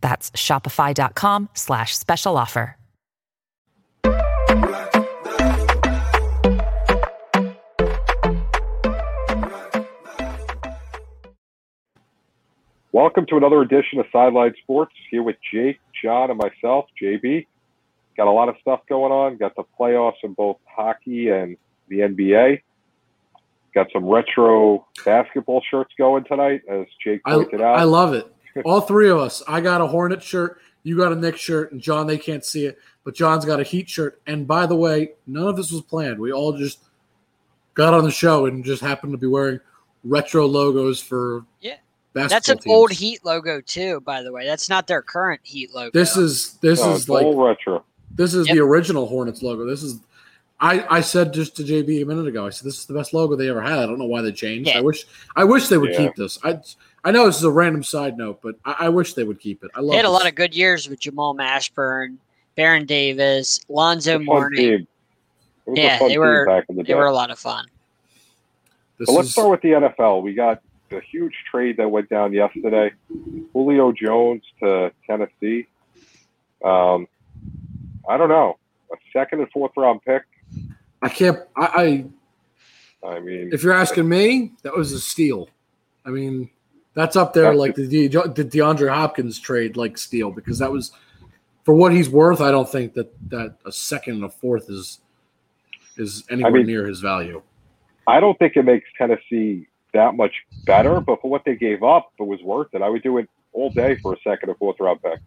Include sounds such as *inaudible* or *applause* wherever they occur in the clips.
That's shopify.com slash special offer. Welcome to another edition of Sideline Sports here with Jake, John, and myself, JB. Got a lot of stuff going on. Got the playoffs in both hockey and the NBA. Got some retro basketball shirts going tonight, as Jake I, pointed out. I love it. All three of us. I got a Hornet shirt. You got a Knicks shirt, and John, they can't see it, but John's got a Heat shirt. And by the way, none of this was planned. We all just got on the show and just happened to be wearing retro logos for Yeah. That's an teams. old Heat logo too, by the way. That's not their current Heat logo. This is this No, is like retro. this is Yep. the original Hornets logo. This is I, I said just to JB a minute ago. I said this is the best logo they ever had. I don't know why they changed. Yeah. I wish I wish they would Yeah. keep this. I I know this is a random side note, but I, I wish they would keep it. I love they had a lot of good years with Jamal Mashburn, Baron Davis, Lonzo Fun Mourning. team. It was a Yeah, they were- back in the day. They day. were a lot of fun. This So let's is- start with the NFL. We got the huge trade that went down yesterday. Julio Jones to Tennessee. Um, I don't know. A second and fourth round pick. I can't. I, I I mean, if you're asking me, that was a steal. I mean, that's up there like the, De, the DeAndre Hopkins trade, like steal, because that was for what he's worth. I don't think that that a second and a fourth is is anywhere mean- near his value. I don't think it makes Tennessee that much better, but for what they gave up, it was worth it. I would do it all day for a second or fourth round pick.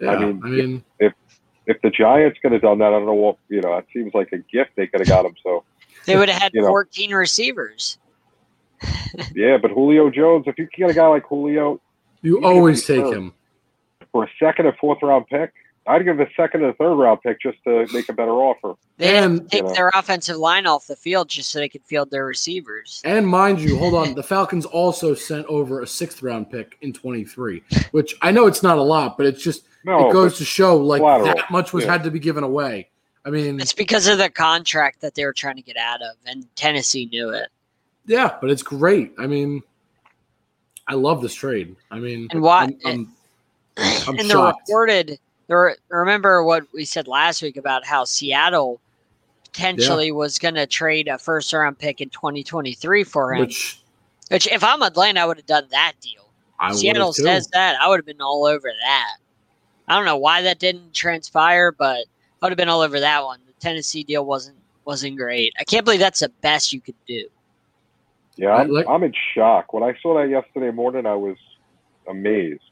Yeah, I I mean, mean, If the Giants could have done that, I don't know what you know. It seems like a gift they could have got him. So They would have had You know. 14 receivers. Yeah, but Julio Jones, if you get a guy like Julio you always take hurt. him. for a second and fourth round pick, I'd give a second and third round pick just to make a better offer. They had to And- take know. their offensive line off the field just so they could field their receivers. And mind you, hold on, the Falcons also sent over a sixth round pick in 23, which I know it's not a lot, but it's just No, it goes to show like collateral, that much was yeah. had to be given away. I mean, It's because of the contract that they were trying to get out of, and Tennessee knew it. Yeah, but it's great. I mean, I love this trade. I mean, And what? I'm, I'm, I'm and the shocked. reported there remember what we said last week about how Seattle potentially was going to trade a first round pick in 2023 for him. Which, which if I'm Atlanta, I would have done that deal. I Seattle says that I would have been all over that. I don't know why that didn't transpire, but I would have been all over that one. The Tennessee deal wasn't wasn't great. I can't believe that's the best you could do. Yeah, I'm, like- I'm in shock. When I saw that yesterday morning, I was amazed.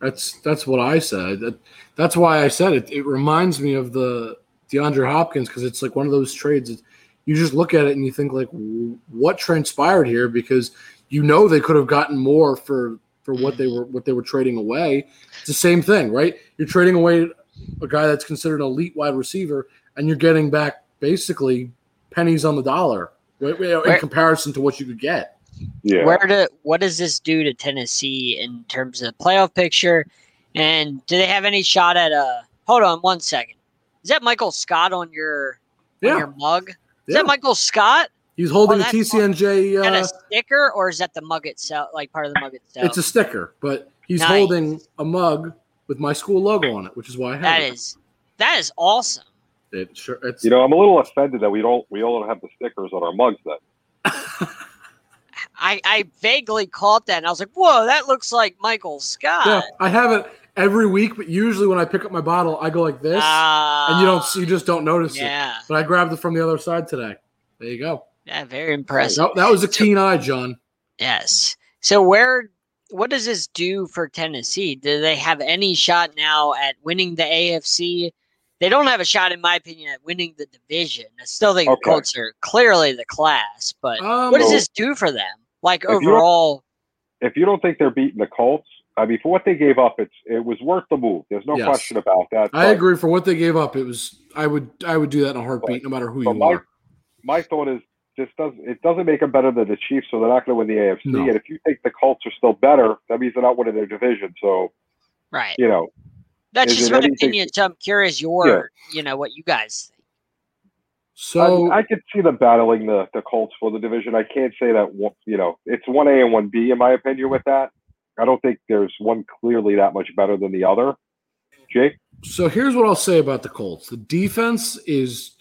That's that's what I said. That, that's why I said it. It reminds me of the DeAndre Hopkins because it's like one of those trades. You just look at it and you think like, what transpired here? Because you know they could have gotten more for for what they were what they were trading away. It's the same thing, right? You're trading away a guy that's considered an elite wide receiver, and you're getting back basically pennies on the dollar in Where- comparison to what you could get. Yeah, Where do what does this do to Tennessee in terms of the playoff picture? And do they have any shot at a? Hold on one second. Is that Michael Scott on your on your mug? Is yeah. that Michael Scott? He's holding Oh, a that's TCNJ. Is that Uh, a sticker or is that the mug itself, like part of the mug itself? It's a sticker, but he's Nice. holding a mug with my school logo on it, which is why I have that it. is that is awesome. It sure, it's, you know, I'm a little offended that we don't we all don't have the stickers on our mugs. Then I, I vaguely caught that and I was like, whoa, that looks like Michael Scott. yeah, I have it every week, but usually when I pick up my bottle, I go like this, and you don't, Ah, you just don't notice it. Yeah, But I grabbed it from the other side today. There you go. yeah, very impressive. That, that was a keen eye, John. Yes. So where what does this do for Tennessee? Do they have any shot now at winning the AFC? They don't have a shot, in my opinion, at winning the division. I still think Okay. the Colts are clearly the class, but Um, what does this do for them? Like If you overall, if you don't think they're beating the Colts, I mean, for what they gave up, it's it was worth the move. There's no Yes. question about that. I agree. For what they gave up, it was I would I would do that in a heartbeat, no matter who you my- are. My thought is this doesn't it doesn't make them better than the Chiefs, so they're not going to win the AFC. No. And if you think the Colts are still better, that means they're not winning their division. So Right. you know, That's Is just it my opinion. So I'm curious your, you know, what you guys think. So I, I could see them battling the the Colts for the division. I can't say that you know it's one A and one B in my opinion. With that, I don't think there's one clearly that much better than the other. Jake, So here's what I'll say about the Colts: the defense is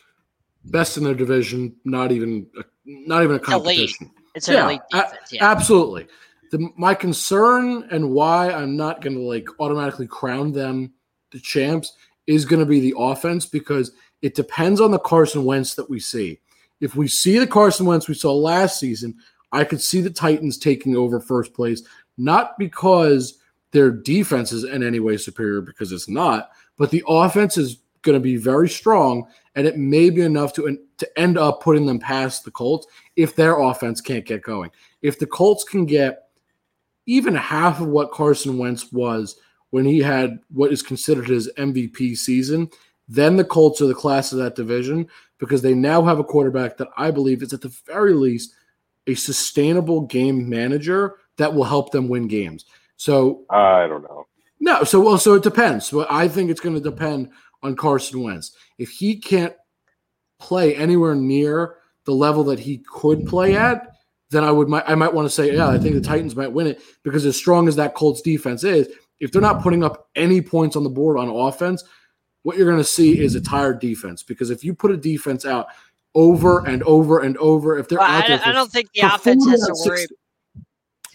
best in their division. Not even a, not even a elite. competition. It's an Yeah, elite defense. yeah. Absolutely. The, my concern and why I'm not going to like automatically crown them the champs is going to be the offense because it depends on the Carson Wentz that we see. If we see the Carson Wentz we saw last season, I could see the Titans taking over first place, not because their defense is in any way superior, because it's not, but the offense is going to be very strong, and it may be enough to to end up putting them past the Colts if their offense can't get going. If the Colts can get even half of what Carson Wentz was when he had what is considered his MVP season, then the Colts are the class of that division because they now have a quarterback that I believe is at the very least a sustainable game manager that will help them win games. So I don't know. no, so well, so it depends. But I think it's going to depend on Carson Wentz. If he can't play anywhere near the level that he could play at, then I would might I might want to say, yeah, I think the Titans might win it because as strong as that Colts defense is, if they're not putting up any points on the board on offense, what you're going to see is a tired defense. Because if you put a defense out over and over and over, if they're Well, out I, there don't, I don't think the offense has to worry. 60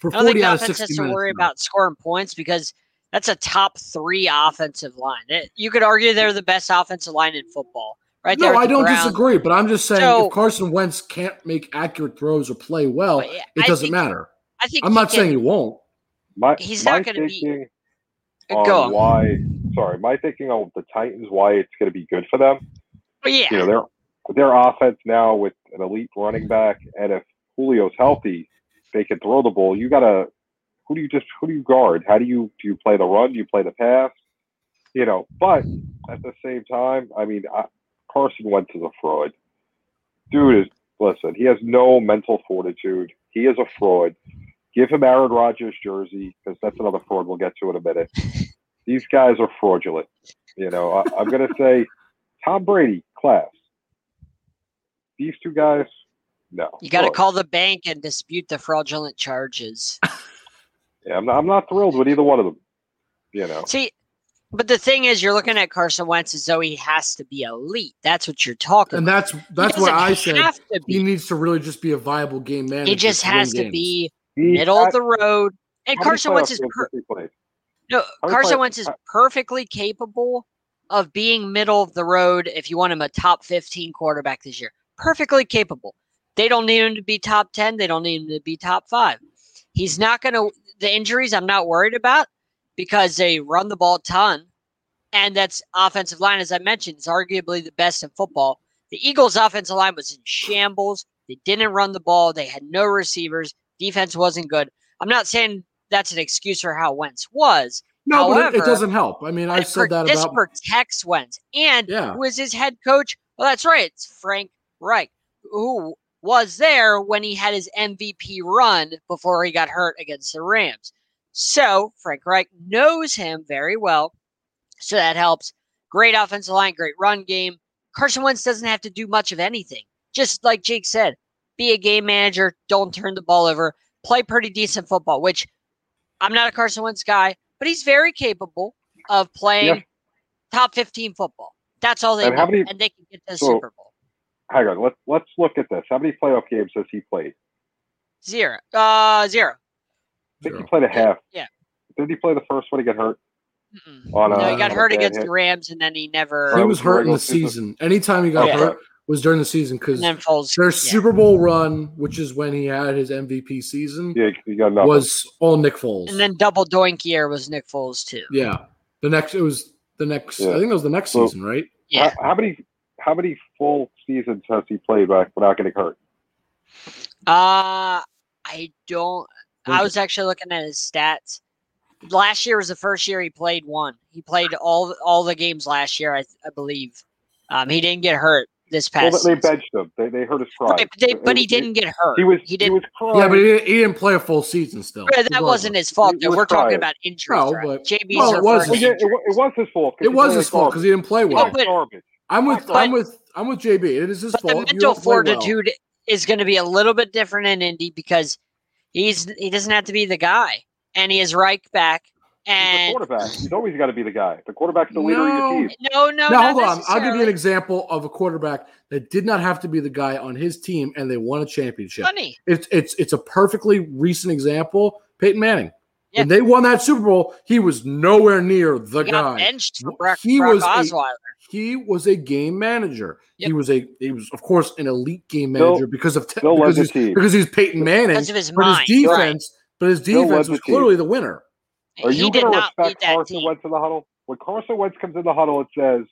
for I don't think the offense has to worry now. about scoring points because that's a top three offensive line. It- you could argue they're the best offensive line in football, right No, there. with I don't Browns. disagree, but I'm just saying So- if Carson Wentz can't make accurate throws or play well, yeah, it I doesn't think- matter. I think I'm not can- saying he won't. My He's my not gonna be- thinking Go on why. Sorry, my thinking on the Titans why it's going to be good for them. But yeah, You know, their their offense now with an elite running back, and if Julio's healthy, they can throw the ball. You got to who do you just who do you guard? How do you do you play the run? Do you play the pass? You know, but at the same time, I mean, I, Carson Wentz is a fraud. Dude is listen. He has no mental fortitude. He is a fraud. Give him Aaron Rodgers' jersey because that's another fraud we'll get to in a minute. *laughs* These guys are fraudulent. You know, I, I'm going to say Tom Brady, class. These two guys, no. you got to call the bank and dispute the fraudulent charges. *laughs* Yeah, I'm not, I'm not thrilled with either one of them. You know, See, but the thing is, you're looking at Carson Wentz as though he has to be elite. That's what you're talking And about. that's that's what I said he needs to really just be a viable game manager. He just to has to games. be He middle of the road. And Carson Wentz is per- has he played? no Carson Wentz is perfectly capable of being middle of the road if you want him a top 15 quarterback this year. Perfectly capable. They don't need him to be top 10. They don't need him to be top five. He's not going to, the injuries I'm not worried about because they run the ball a ton. And that's offensive line, as I mentioned, is arguably the best in football. The Eagles' offensive line was in shambles. They didn't run the ball. They had no receivers. Defense wasn't good. I'm not saying that's an excuse for how Wentz was. No, but it, it doesn't help. I mean, I've said that this about protects Wentz. And Yeah. who is his head coach? Well, that's right. It's Frank Reich, who was there when he had his MVP run before he got hurt against the Rams. So Frank Reich knows him very well. So that helps. Great offensive line, great run game. Carson Wentz doesn't have to do much of anything. Just like Jake said, be a game manager, don't turn the ball over, play pretty decent football, which I'm not a Carson Wentz guy, but he's very capable of playing Yeah. top 15 football. That's all they And need, many- and they can get to the so- Super Bowl. Hang on, let's let's look at this. How many playoff games has he played? Zero. Uh, zero. I think Zero. he played a half. Yeah. Did he play the first one? He got hurt. Mm-mm. On no, a- he got hurt against hit. the Rams, and then he never. he was hurt in the season. season. Anytime he got Okay. hurt was during the season because and then Foles. their yeah. Super Bowl run, which is when he had his MVP season, Yeah, he got nothing. was all Nick Foles. And then double doink year was Nick Foles too. yeah, the next it was the next. Yeah. I think it was the next So- season, right? Yeah. how, how many how many full seasons has he played back without getting hurt? Uh I don't. I was actually looking at his stats. last year was the first year he played one. He played all all the games last year, I, I believe. Um, he didn't get hurt this Well, past. they season. benched him. They, they hurt his pride. Right, but, they, It but he didn't get hurt. He was. He He, didn't. was crying. Yeah, but he didn't, he didn't play a full season still. Yeah, that regardless. wasn't his fault, He though. We're talking about injuries. No, right? but- JB's well, it was- to Well, yeah, it, it was his fault. It was his fault because he didn't play well. Yeah, but- I'm with But I'm with I'm with JB. It is his But fault. the mental don't well. fortitude is going to be a little bit different in Indy because he's he doesn't have to be the guy, and he has Reich back. He's the quarterback. He's always got to be the guy. The quarterback's the leader No. of your team. no, no, now hold on. I'll give you an example of a quarterback that did not have to be the guy on his team, and they won a championship. Funny. It's it's it's a perfectly recent example. Peyton Manning. Yeah. When they won that Super Bowl, he was nowhere near the He guy. benched for Brock, He Brock was a- He was a game manager. He was a he was of course an elite game Bill- manager because of te- because he's, because he's Peyton Manning. because of his But mind. his right. defense, but his defense was clearly the winner. Are he you going to respect Carson team. Wentz in the huddle? When Carson Wentz comes in the huddle, it says,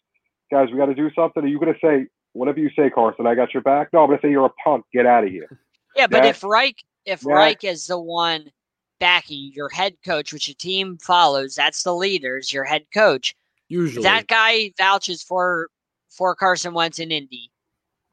"Guys, we got to do something." Are you going to say whatever you say, Carson? I got your back. No, I'm going to say you're a punk. Get out of here. *laughs* Yeah, but That- if Reich if that- Reich is the one backing your head coach, which your team follows, that's the leaders, your head coach. Usually, That guy vouches for for Carson Wentz in Indy.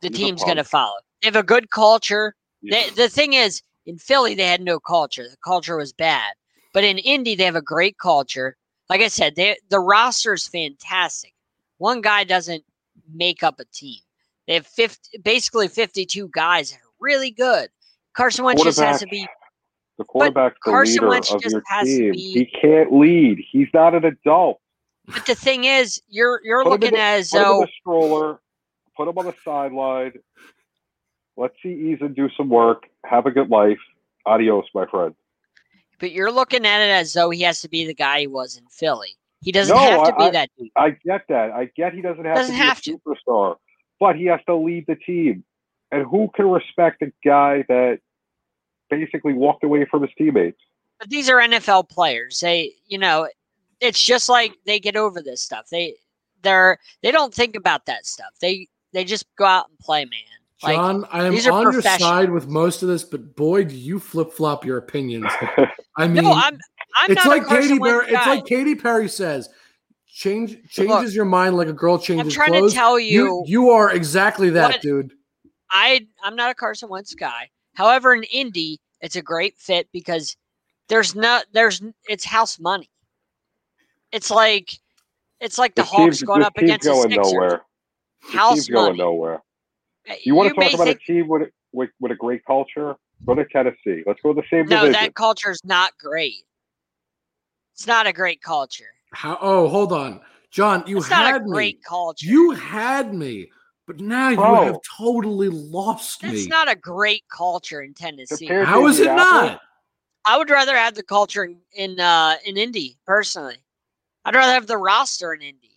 The He's team's going to follow. They have a good culture. They, the thing is, in Philly, they had no culture. The culture was bad. But in Indy, they have a great culture. Like I said, they, the roster is fantastic. One guy doesn't make up a team. They have 50, basically 52 guys that are really good. Carson Wentz just has to be. The quarterback, the Carson leader Wentz of just your has to team. be- He can't lead. He's not an adult. But the thing is, you're you're Put looking the- at as Put him in though the stroller. Put him on the sideline. Let's see Eason do some work. Have a good life. Adios, my friend. But you're looking at it as though he has to be the guy he was in Philly. He doesn't No, have to I- be that dude. I get that. I get he doesn't have Doesn't to be have a to. superstar, but he has to lead the team. And who can respect a guy that basically walked away from his teammates? But these are NFL players. They, you know, it's just like they get over this stuff. They they're they don't think about that stuff. They they just go out and play, man. Like John, I am on your side with most of this, but boy, do you flip flop your opinions. *laughs* I mean, no, I'm I'm it's not like a Carson Katy Perry. It's like Katy Perry says, "Change changes Look, your mind like a girl changes I'm trying clothes." to tell you, you, you are exactly that, what- dude. I I'm not a Carson Wentz guy. However, in Indy, it's a great fit because there's not there's it's house money. It's like it's like the This Hawks team's- going up team's against the going Sixers. nowhere. House team's going money. nowhere. You want to may talk about a team with, with with a great culture? Go to Tennessee. Let's go to the same no, division. that culture is not great. It's not a great culture. How? Oh, hold on, John. You It's not a had me. great culture. You had me, but now you have totally lost That's me. It's not a great culture in Tennessee. Compared- How is it Indianapolis? not? I would rather have the culture in in, uh, in Indy personally. I'd rather have the roster in Indy.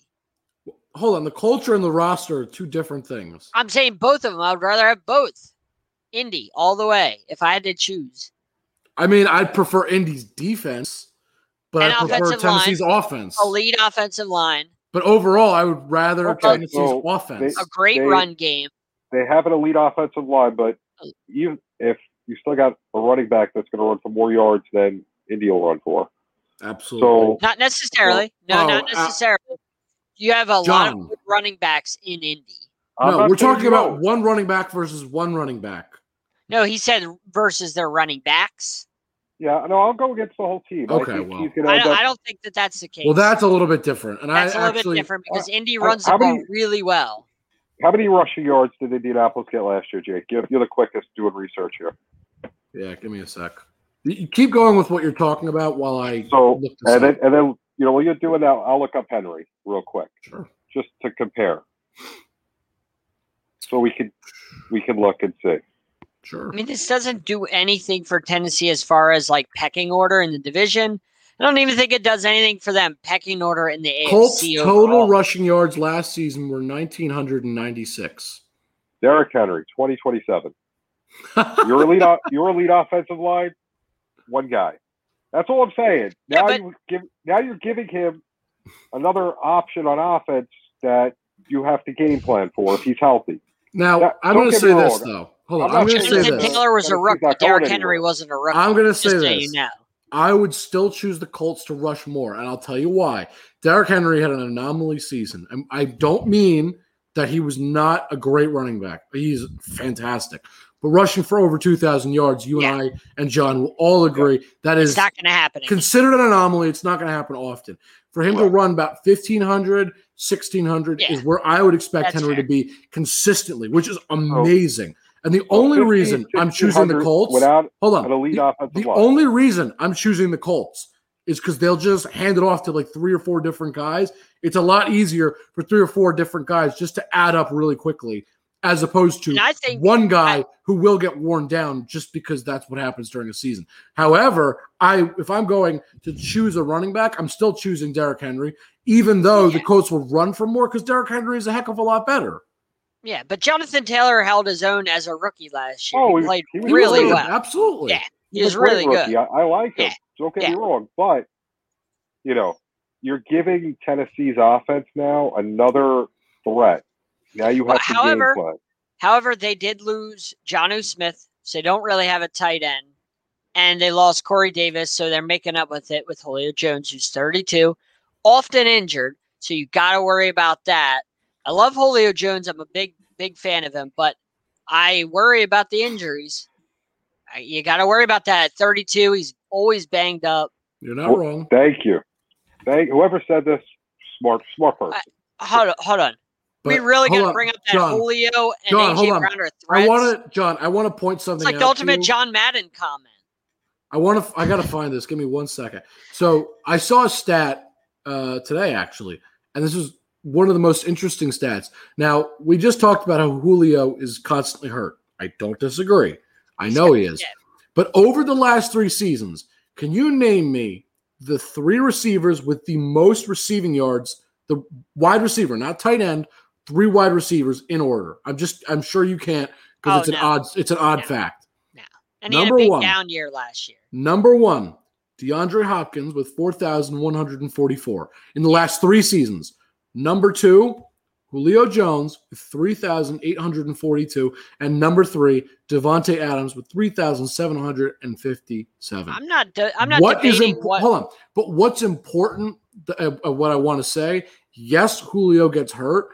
Hold on. The culture and the roster are two different things. I'm saying both of them. I would rather have both. Indy all the way if I had to choose. I mean, I'd prefer Indy's defense, but And I prefer offensive Tennessee's offense. Elite offensive line, But overall, I would rather Okay, Tennessee's so offense. a great They- run game. they have an elite offensive line, but even if you still got a running back that's going to run for more yards than Indy will run for. Absolutely. So Not necessarily. No, Oh, not uh, necessarily. You have a lot of good running backs in Indy. I'm no, we're talking you about don't. one running back versus one running back. No, he said versus their running backs. Yeah, no, I'll go against the whole team. Okay, I well. he's going to I don't. I don't think that that's the case. Well, that's a little bit different. And That's I a little actually, bit different because uh, Indy uh, runs how the ball many- really well. How many rushing yards did Indianapolis get last year, Jake? You're, you're the quickest doing research here. yeah, give me a sec. You you keep going with what you're talking about while I So, look this and up. then, and then, you know, while you're doing that, I'll look up Henry real quick, Sure. just to compare, so we can we can look and see. Sure. I mean, this doesn't do anything for Tennessee as far as like pecking order in the division. I don't even think it does anything for them pecking order in the Colts AFC total rushing yards last season were 1,996. Derrick Henry, twenty twenty seven. *laughs* Your lead your elite offensive line, one guy. That's all I'm saying. Yeah, Now but- you give, now you're giving him another option on offense that you have to game plan for if he's healthy. now, Yeah, I'm going to say this, wrong. though. Hold I'm on. I'm going to say that Jonathan this. Taylor- Taylor was a rookie. Derrick anywhere. Henry wasn't a rookie. I'm going to say just so this. you know. I would still choose the Colts to rush more, and I'll tell you why. Derrick Henry had an anomaly season. And I don't mean that he was not a great running back. He's fantastic. But rushing for over 2,000 yards, you Yeah. and I and John will all agree that is It's not going to happen. again. considered an anomaly. It's not going to happen often. For him to run about 1,500, 1,600 Yeah. is where I would expect That's Henry to be consistently, which is amazing. And the only 15, reason I'm choosing the Colts, without hold on, an elite the, offensive the only reason I'm choosing the Colts is because they'll just hand it off to like three or four different guys. It's a lot easier for three or four different guys just to add up really quickly, as opposed to I think one guy who will get worn down just because that's what happens during a season. However, I if I'm going to choose a running back, I'm still choosing Derrick Henry, even though the Yeah. Colts will run for more because Derrick Henry is a heck of a lot better. Yeah, but Jonathan Taylor held his own as a rookie last year. Oh, he he- played he was really good, well. Absolutely. Yeah. He He's was a really rookie. good. I, I like him. Yeah. Don't get Yeah. me wrong, but you know, you're giving Tennessee's offense now another threat. Now you have Well, to however- game plan. However, they did lose Jonnu Smith, so they don't really have a tight end. And they lost Corey Davis, so they're making up with it with Julio Jones, who's 32, often injured. So you got to worry about that. I love Julio Jones. I'm a big, big fan of him, but I worry about the injuries. You got to worry about that. At 32, he's always banged up. You're not Well, wrong. Thank you. Thank whoever said this. Smart, smart person. Hold on, hold on. We really got to bring up that John, Julio and John, AJ. Brown are I want to, John. I want to point it's something. like out the ultimate. John Madden comment. I want to. I got to find this. Give me one second. So I saw a stat uh, today, actually, and this is one of the most interesting stats. Now we just talked about how Julio is constantly hurt. I don't disagree. I know he is. But over the last three seasons, can you name me the three receivers with the most receiving yards? The wide receiver, not tight end. Three wide receivers in order. I'm just. I'm sure you can't because Oh, it's an no. odd. It's an odd No. fact. And he had a Number big one. down year last year. Number one, DeAndre Hopkins with 4,144 in the last three seasons. Number two, Julio Jones with 3,842. And number three, Davante Adams with 3,757. I'm not. De- I'm not What is imp- what. hold on, but what's important? th- uh, uh, what I want to say, yes, Julio gets hurt,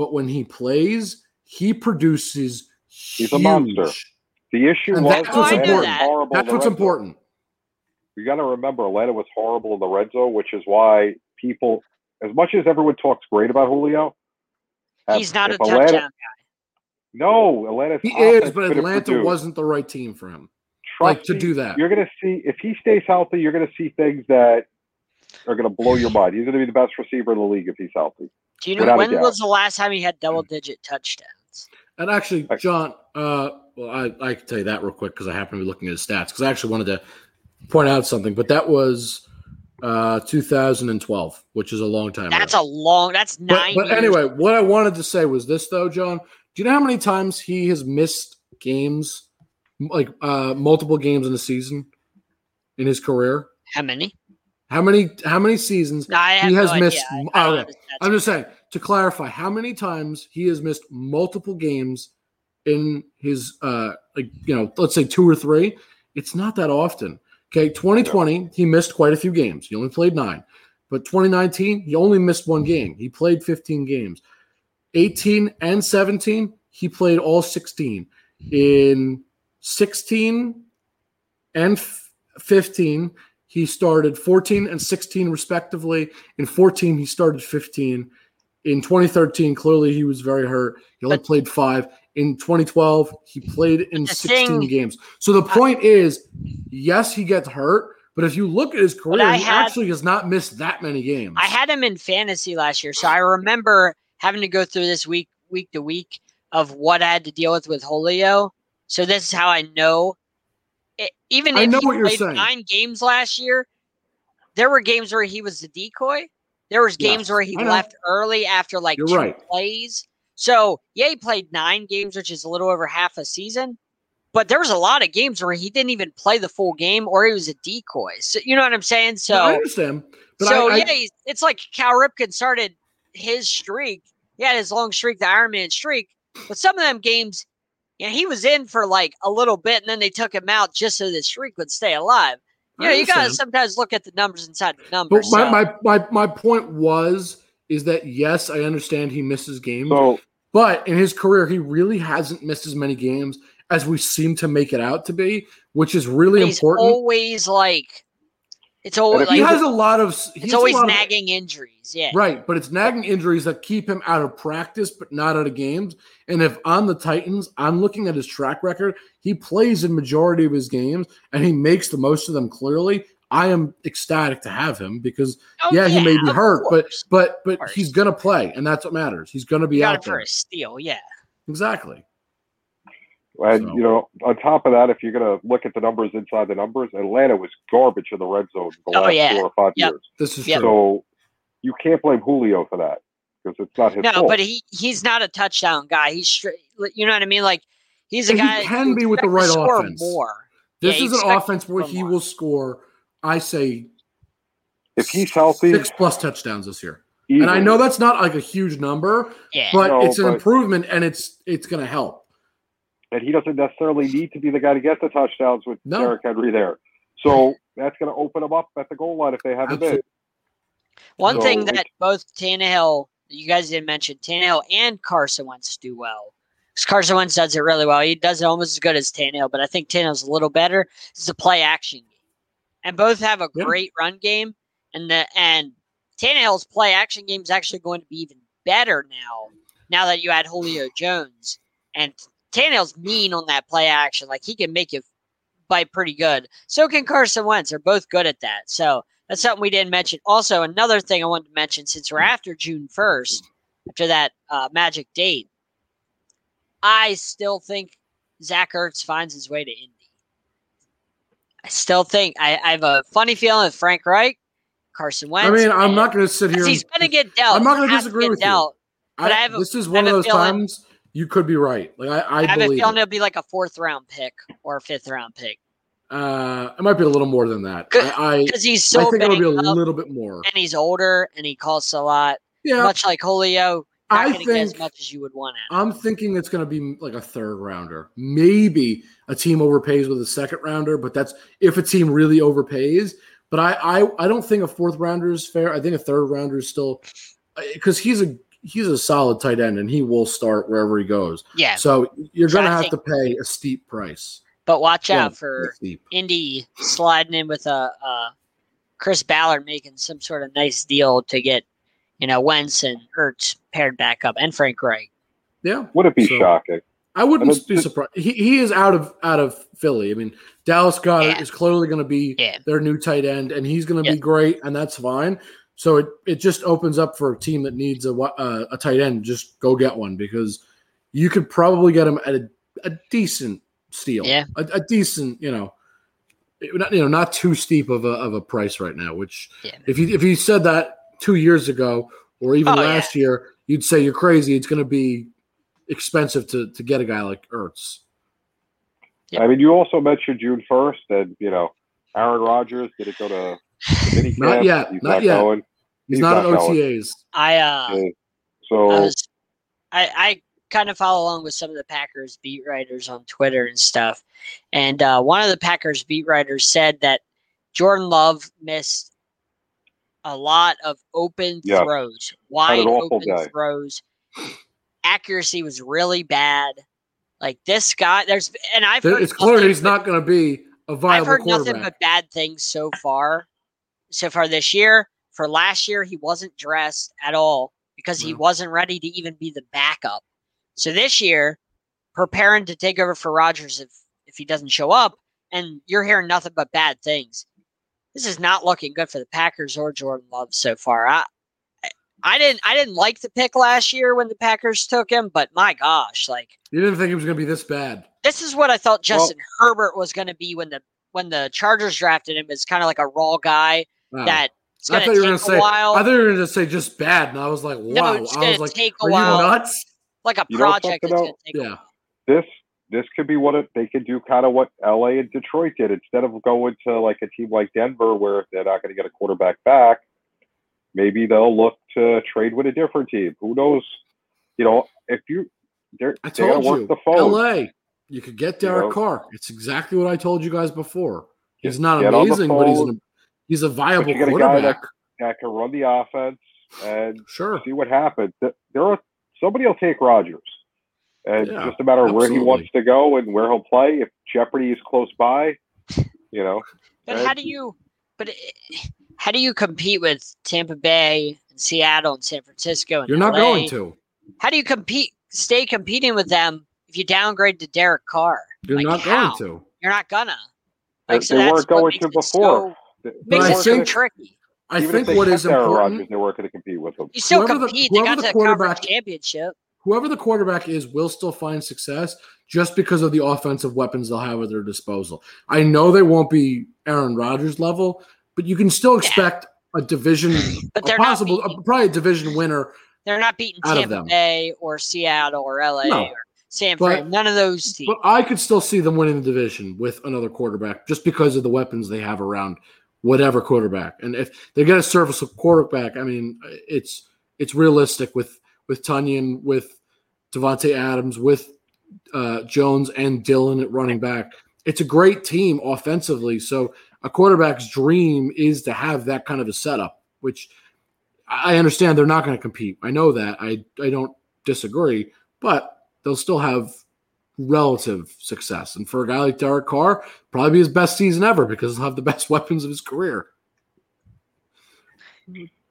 but when he plays, he produces. He's a monster. The issue And was that's what's I knew Atlanta was important. that. horrible. That's what's red zone. important. You got to remember, Atlanta was horrible in the red zone, which is why people, as much as everyone talks great about Julio, if- He's not a if Atlanta- touchdown. Guy. No, Atlanta. He is, but Atlanta produce. wasn't the right team for him. Trust like to me, do that. You're going to see if he stays healthy. You're going to see things that are going to blow your mind. He's going to be the best receiver in the league if he's healthy. Do you know Without when was the last time he had double digit touchdowns? And actually, John, uh, well, I, I can tell you that real quick because I happen to be looking at his stats because I actually wanted to point out something, but that was uh, 2012, which is a long time That's ago. a long. That's but, nine. but years. anyway, what I wanted to say was this, though, John. Do you know how many times he has missed games, like uh, multiple games in a season in his career? how many? How many? How many seasons No, I have he has no missed? Idea. Okay. I'm just saying to clarify how many times he has missed multiple games in his uh like you know let's say two or three it's not that often okay 2020 he missed quite a few games he only played nine but 2019 he only missed one game he played 15 games 18 and 17 he played all 16 in 16 and f- 15 he started 14 and 16 respectively. In 14 he started 15 in 2013 clearly he was very hurt. He only But- played five. In 2012 he played in 16 thing- games. So the point is yes he gets hurt but if you look at his career he had- actually has not missed that many games. I had him in fantasy last year, so I remember having to go through this week, week to week, of what I had to deal with with Julio. So this is how I know. It, even I if know he what you're played saying. nine games last year, there were games where he was the decoy. There was games Yes, where he left early after like You're two right. plays. So yeah, he played nine games, which is a little over half a season. But there was a lot of games where he didn't even play the full game, or he was a decoy. So you know what I'm saying? So No, I understand but so I, I, yeah, he's, it's like Cal Ripken started his streak. He had his long streak, the Iron Man streak. But some of them games, you know, he was in for like a little bit, and then they took him out just so the streak would stay alive. I Yeah, you gotta sometimes look at the numbers inside the But numbers. my, so- my, my, my point was is that yes, I understand he misses games, So but in his career, he really hasn't missed as many games as we seem to make it out to be, which is really he's important. always like, it's always like he has a lot of it's always lot of- nagging injuries. Yeah, Right, but it's nagging injuries that keep him out of practice, but not out of games. And if on the Titans, I'm looking at his track record, he plays in majority of his games and he makes the most of them clearly. I am ecstatic to have him because Oh, yeah, he may be hurt, but course. but but course. he's gonna play, and that's what matters. He's gonna be out it for there. a steal. Yeah, Exactly. And So- you know, on top of that, if you're going to look at the numbers inside the numbers, Atlanta was garbage in the red zone the Oh, last yeah. four or five Yep. years. This is Yep. So you can't blame Julio for that because it's not his no, fault. but he he's not a touchdown guy. He's straight. You know what I mean? Like he's a And he guy can be with the expect to right offense. More. This Yeah, is an offense where he more. will score, I say, if he's healthy, six plus touchdowns this year. easily. And I know that's not like a huge number, Yeah, but No, it's an but- improvement and it's it's going to help. And he doesn't necessarily need to be the guy to get the touchdowns with No. Derrick Henry there. So that's going to open him up at the goal line if they have him in. Absolutely. One So thing that both Tannehill, you guys didn't mention, Tannehill and Carson Wentz do well. 'Cause Carson Wentz does it really well. He does it almost as good as Tannehill, but I think Tannehill's a little better. It's a play action game, and both have a Yeah. great run game. And the and Tannehill's play action game is actually going to be even better now. Now that you add Julio Jones and Tannehill's mean on that play action, like he can make you bite pretty good. So can Carson Wentz. They're both good at that. So that's something we didn't mention. Also, another thing I wanted to mention since we're after June 1st, after that uh, magic date, I still think Zach Ertz finds his way to Indy. I still think I, I have a funny feeling with Frank Reich, Carson Wentz. I mean, I'm not going to sit here. he's going to get dealt. I'm not has to disagree with you. dealt. but I, I have a- this is one of those feeling- times you could be right. Like I, I, I have a feeling it. it'll be like a fourth round pick or a fifth round pick Uh, it might be a little more than that. Because he's so I think it'll be a little bit more. and he's older and he costs a lot, Yeah, much like Julio. Not I think get as much as you would want. I'm thinking it's going to be like a third rounder. Maybe a team overpays with a second rounder, but that's if a team really overpays. But I, I, I don't think a fourth rounder is fair. I think a third rounder is still because he's a he's a solid tight end and he will start wherever he goes. Yeah, So you're going to I have to pay a steep price. but watch Well, out for. Indy sliding in with a, a Chris Ballard making some sort of nice deal to get you know Wentz and Ertz paired back up and Frank Reich. Yeah, Would it be So- shocking? I wouldn't And be surprised. He, he is out of out of Philly. I mean, Dallas Goedert Yeah. is clearly going to be Yeah. their new tight end, and he's going to Yeah. be great, and that's fine. So it, it just opens up for a team that needs a wi- uh, a tight end. Just go get one because you could probably get him at a, a decent steal. Yeah. a, a decent, you know, not, you know, not too steep of a of a price right now. Which Yeah. if you if you said that two years ago or even Oh, yeah. last year, you'd say you're crazy. It's going to be expensive to to get a guy like Ertz. Yeah. I mean, you also mentioned June first, and you know, Aaron Rodgers did it go to the Not yet, He's not not, yet. going. He's, He's not, not at going. OTAs. I uh Yeah. So I was I, I kind of follow along with some of the Packers beat writers on Twitter and stuff. And uh, one of the Packers beat writers said that Jordan Love missed a lot of open Yeah. throws, wide open day. throws. Accuracy was really bad. Like this guy, there's and I've There- heard It's clear he's but- not going to be a I've viable heard nothing but bad things so far. So far this year, for last year, he wasn't dressed at all because he mm. wasn't ready to even be the backup. So this year, preparing to take over for Rodgers if if he doesn't show up, and you're hearing nothing but bad things. This is not looking good for the Packers or Jordan Love so far. I I- didn't I didn't like the pick last year when the Packers took him, but my gosh, like you didn't think he was going to be this bad. this is what I thought Well- Justin Herbert was going to be when the when the Chargers drafted him as kind of like a raw guy Wow. that it's. I thought you were going to say. while. I thought you were going to say just bad, and I was like, wow. no, it's I was like, take a are while. you nuts? Like a You project something that's going else? to a Yeah. while. this this could be what it, they could do, kind of what LA and Detroit did. Instead of going to like a team like Denver, where they're not going to get a quarterback back, maybe they'll look to trade with a different team. Who knows? You know, if you they're I they got to told work you, the phone. LA. You could get You Derek know? Carr. It's exactly what I told you guys before. He's not Get amazing, but he's an, he's a viable you get a guy that- quarterback. that can run the offense and Sure. see what happens. There are somebody will take Rodgers, and Yeah, just a matter of where he wants to go and where he'll play. If Jeopardy is close by, you know, But Right. how do you? But it- how do you compete with Tampa Bay, and Seattle, and San Francisco? And You're not LA? going to. How do you compete? Stay competing with them if you downgrade to Derek Carr? You're Like, not how? going to. You're not gonna. they, Like, so they that's weren't going to before. so- They- Makes I it so gonna- think- tricky. I think what is Aaron important. Rodgers, they weren't going to compete with him. You still Whoever the- compete. they got whoever to the the conference quarterback- championship. whoever the quarterback is will still find success just because of the offensive weapons they'll have at their disposal. I know they won't be Aaron Rodgers level, but you can still expect a division, *clears throat* But a they're not possible, beating- a- probably a division winner. They're not beating out Tampa. Bay or Seattle or LA No. or San Fran. None of those teams. But I could still see them winning the division with another quarterback just because of the weapons they have around whatever quarterback. And if they get a serviceable quarterback, I mean, it's it's realistic with with Tonyan, with Davante Adams, with uh, Jones and Dillon at running back. It's a great team offensively. So a quarterback's dream is to have that kind of a setup, which I understand they're not going to compete. I know that. I I don't disagree, but they'll still have relative success. And for a guy like Derek Carr, probably be his best season ever because he'll have the best *laughs* weapons of his career.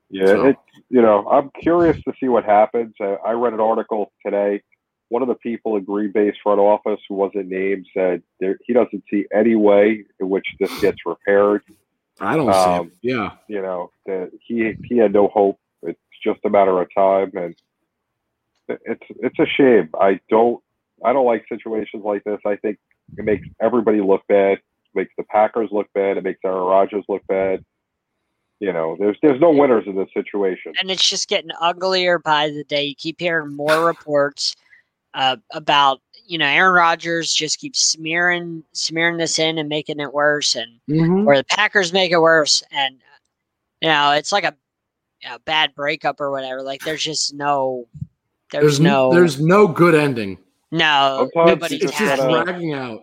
Yeah, So- it, you know, I'm curious to see what happens. Uh, I read an article today. One of the people in Green Bay's front office, who wasn't named, said there, he doesn't see any way in which this gets repaired. I don't Um, see it. Yeah. You know, that he he had no hope. It's just a matter of time, and it's it's a shame. I don't I don't like situations like this. I think it makes everybody look bad. It makes the Packers look bad. It makes Aaron Rodgers look bad. You know, there's there's no winners in this situation. and it's just getting uglier by the day. You keep hearing more *sighs* reports uh, about you know Aaron Rodgers just keeps smearing smearing this in and making it worse, and Mhm. or the Packers make it worse, and you know it's like a, a bad breakup or whatever. Like there's just no there's, There's no there's no good ending. No Sometimes nobody's It's just just dragging out.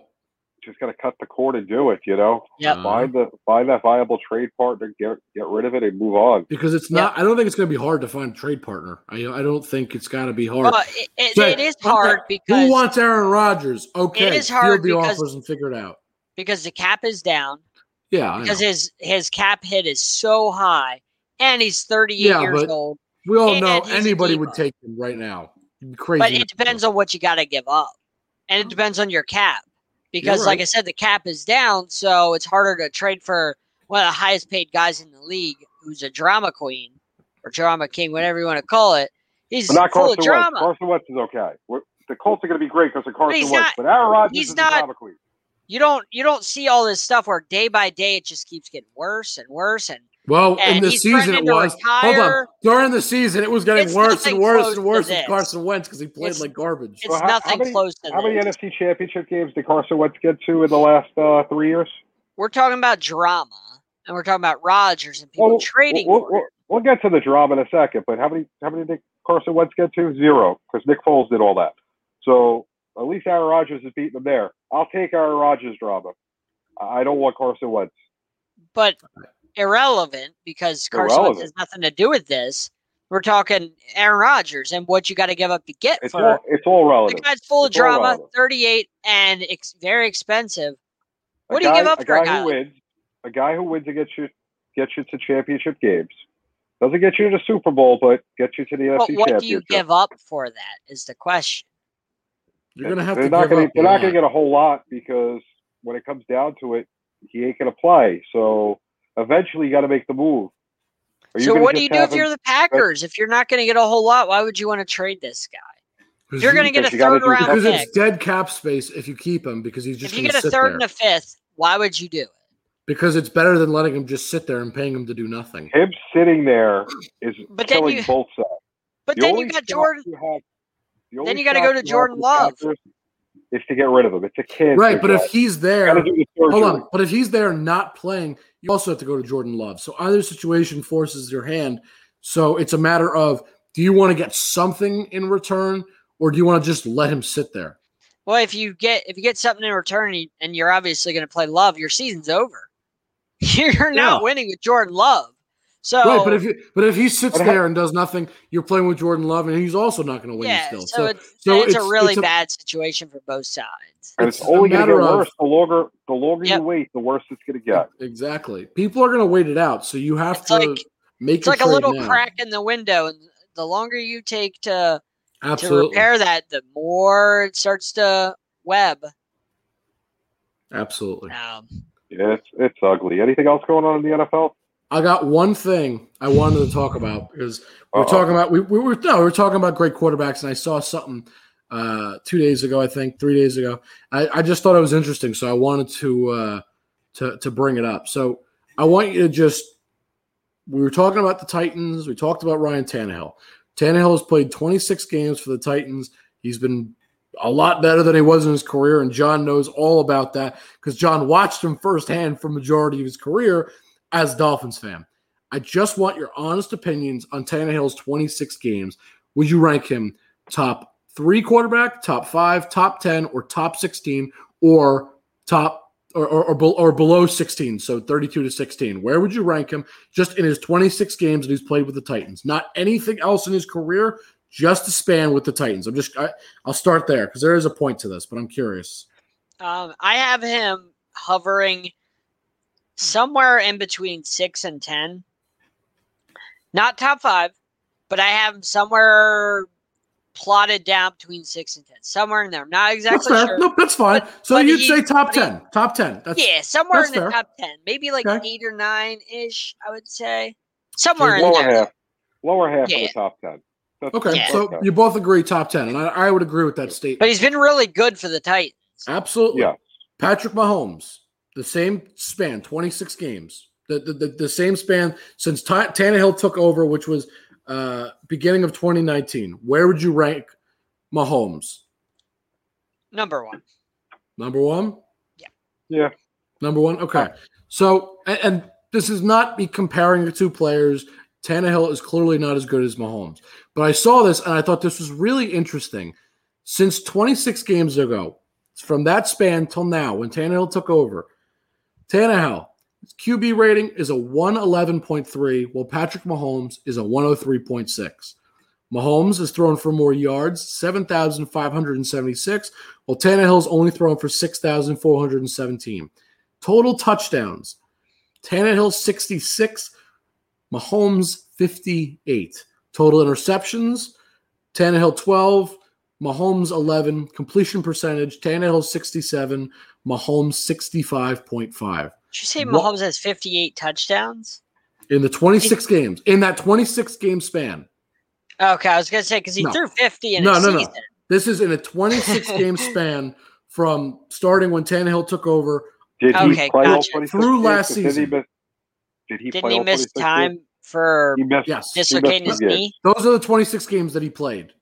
Just got to cut the cord and do it. You know, Yep. find mm-hmm. the find that viable trade partner, get get rid of it, and move on. Because it's Yeah. not. I don't think it's going to be hard to find a trade partner. I, I don't think it's got to be hard. Well, it, it, Say, it is okay, because Who wants Aaron Rodgers? Okay, is hard field the because- offers and figure it out. because the cap is down Yeah, because his his cap hit is so high, and he's 38 Yeah, years but old. we all and know anybody would take him right now. Crazy. But it depends on what you got to give up, and it depends on your cap. Because, You're like. I said, the cap is down, so it's harder to trade for one of the highest paid guys in the league, who's a drama queen or drama king, whatever you want to call it. He's But not full Carson of Wentz. drama. Carson Wentz is okay. We're, the Colts are going to be great because of Carson Wentz. not- but Aaron Rodgers he's is not- the drama queen. You don't you don't see all this stuff where day by day it just keeps getting worse and worse and Well, in the season it threatening to was. Hold on. During the season, it was getting It's worse and worse and worse with. Carson Wentz because he played It's- like garbage. it's So how- how nothing many- close to How many. NFC Championship games did Carson Wentz get to in the last uh, three years? We're talking about drama and we're talking about Rodgers and people Well, trading We'll, for we'll, we'll get to the drama in a second, but how many how many did Carson Wentz get to? Zero, because Nick Foles did all that. So at least Aaron Rodgers is beating them there. I'll take Aaron Rodgers drama. I I don't want Carson Wentz. but irrelevant because Carson Wentz Irrelevant. has nothing to do with this. We're talking Aaron Rodgers and what you got to give up to get It's for all it's all the guy's full of It's all drama, 38 and ex- very expensive. A What do you guy- give up a for a guy guy who wins? A guy who wins and gets you gets you to championship games. Doesn't get you to the Super Bowl, but gets you to the But NFC what do you give up for that is the question. You're gonna have they're to. not give gonna up they're not lot. gonna get a whole lot because when it comes down to it, he ain't gonna play. So eventually, you got to make the move. Are So what do you do if him- you're the Packers? If you're not going to get a whole lot, why would you want to trade this guy? If you're going to get a you gotta third do round because pick, it's dead cap space if you keep him because he's just if you get a third there. and a fifth, why would you do it? because it's better than letting him just sit there and paying him to do nothing. him sitting there is But then killing you- both sides. But The then you got Jordan. you have- the then you gotta go to Jordan Love. Packers Is to get rid of him. It's a kid. Right, but if he's there, the hold on. But if he's there not playing, you also have to go to Jordan Love. So either situation forces your hand. So it's a matter of do you want to get something in return, or do you want to just let him sit there? Well, if you get if you get something in return and you- and you're obviously going to play Love, your season's over. *laughs* You're not Yeah. winning with Jordan Love. So Right, but if you, but if he sits there and does nothing, you're playing with Jordan Love, and he's also not going to win yeah, still. so, So, it's, so it's, a really it's a- bad situation for both sides. And It's it's, only going to matter get of- worse the longer the longer Yep. you wait, the worse it's going to get. exactly, people are going to wait it out. So you have It's to like make it's your like a little now. crack in the window, and the longer you take to to repair that, the more it starts to web. absolutely. Um, Yeah, it's it's ugly. Anything else going on in the NFL? I got one thing I wanted to talk about because we're Uh-oh. talking about we, we were no we were talking about great quarterbacks, and I saw something uh, two days ago, I think three days ago. I, I just thought it was interesting, so I wanted to uh, to to bring it up. So I want you to just we were talking about the Titans. We talked about Ryan Tannehill. Tannehill has played 26 games for the Titans. He's been a lot better than he was in his career, and John knows all about that because John watched him firsthand for majority of his career as Dolphins fan. I just want your honest opinions on Tannehill's 26 games. Would you rank him top three quarterback, top five, top 10, or top 16, or top or, or, or, or below 16, so 32 to 16? Where would you rank him just in his 26 games that he's played with the Titans? Not anything else in his career, just the span with the Titans. I'm just, I, I'll start there because there is a point to this, but I'm curious. um, I have him hovering somewhere in between six and ten. Not top five, but I have him somewhere plotted down between six and ten, somewhere in there. I'm not That's exactly fair. sure. No, that's fine. But- so but you'd he- say top but he- 10. top 10. That's yeah, somewhere that's in the fair. top ten, maybe like Okay. eight or nine ish. I would say somewhere in Lower there. half, lower half Yeah. of the top ten. That's, Okay, Yeah. so okay. you both agree top 10, and I, I would agree with that statement. But he's been really good for the Titans. Absolutely. Yeah. Patrick Mahomes, the same span, 26 games. The, the, the, the same span since Ty- Tannehill took over, which was uh, beginning of 2019. Where would you rank Mahomes? Number one. Number one? Yeah. Number one? Okay. So, and, and this is not me comparing the two players. Tannehill is clearly not as good as Mahomes. But I saw this and I thought this was really interesting. Since 26 games ago, from that span till now, when Tannehill took over, Tannehill, his QB rating is a 111.3, while Patrick Mahomes is a 103.6. Mahomes has thrown for more yards, 7,576, while Tannehill's only thrown for 6,417. Total touchdowns, Tannehill 66, Mahomes 58. Total interceptions, Tannehill 12, Mahomes 11. Completion percentage, Tannehill 67, Mahomes 65.5. Did you say What- Mahomes has 58 touchdowns? In the 26 games, in that 26 game span. Okay, I was gonna say because he No. threw 50 in No, a no, no. season. This is in a 26 *laughs* game span from starting when Tannehill took over Did he Okay, play all gotcha. 26 Through games? last Did he season. miss, did he Didn't play he miss time games? for He missed. Yes. dislocating his two games. knee? Those are the 26 games that he played.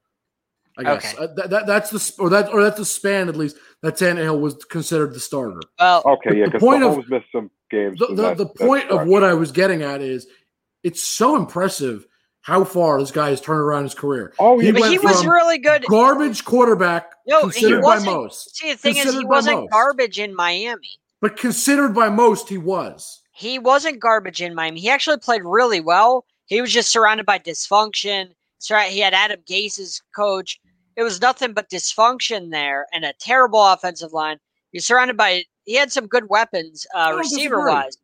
I guess Okay. Uh, that, that, that's the sp- or that or that's the span at least that Tannehill was considered the starter. Well, Okay, yeah, The because point of- Mahomes missed some games. The, in the, that- the point of what I was getting at is it's so impressive how far this guy has turned around his career. Oh, he but he was really good. Garbage quarterback No, he considered by wasn't- most, See, the thing is, he wasn't most. garbage in Miami. but considered by most he was. He wasn't garbage in Miami. He actually played really well. He was just surrounded by dysfunction. So he had Adam Gase's coach. It was nothing but dysfunction there and a terrible offensive line. He's surrounded by. He had some good weapons, uh, receiver wise,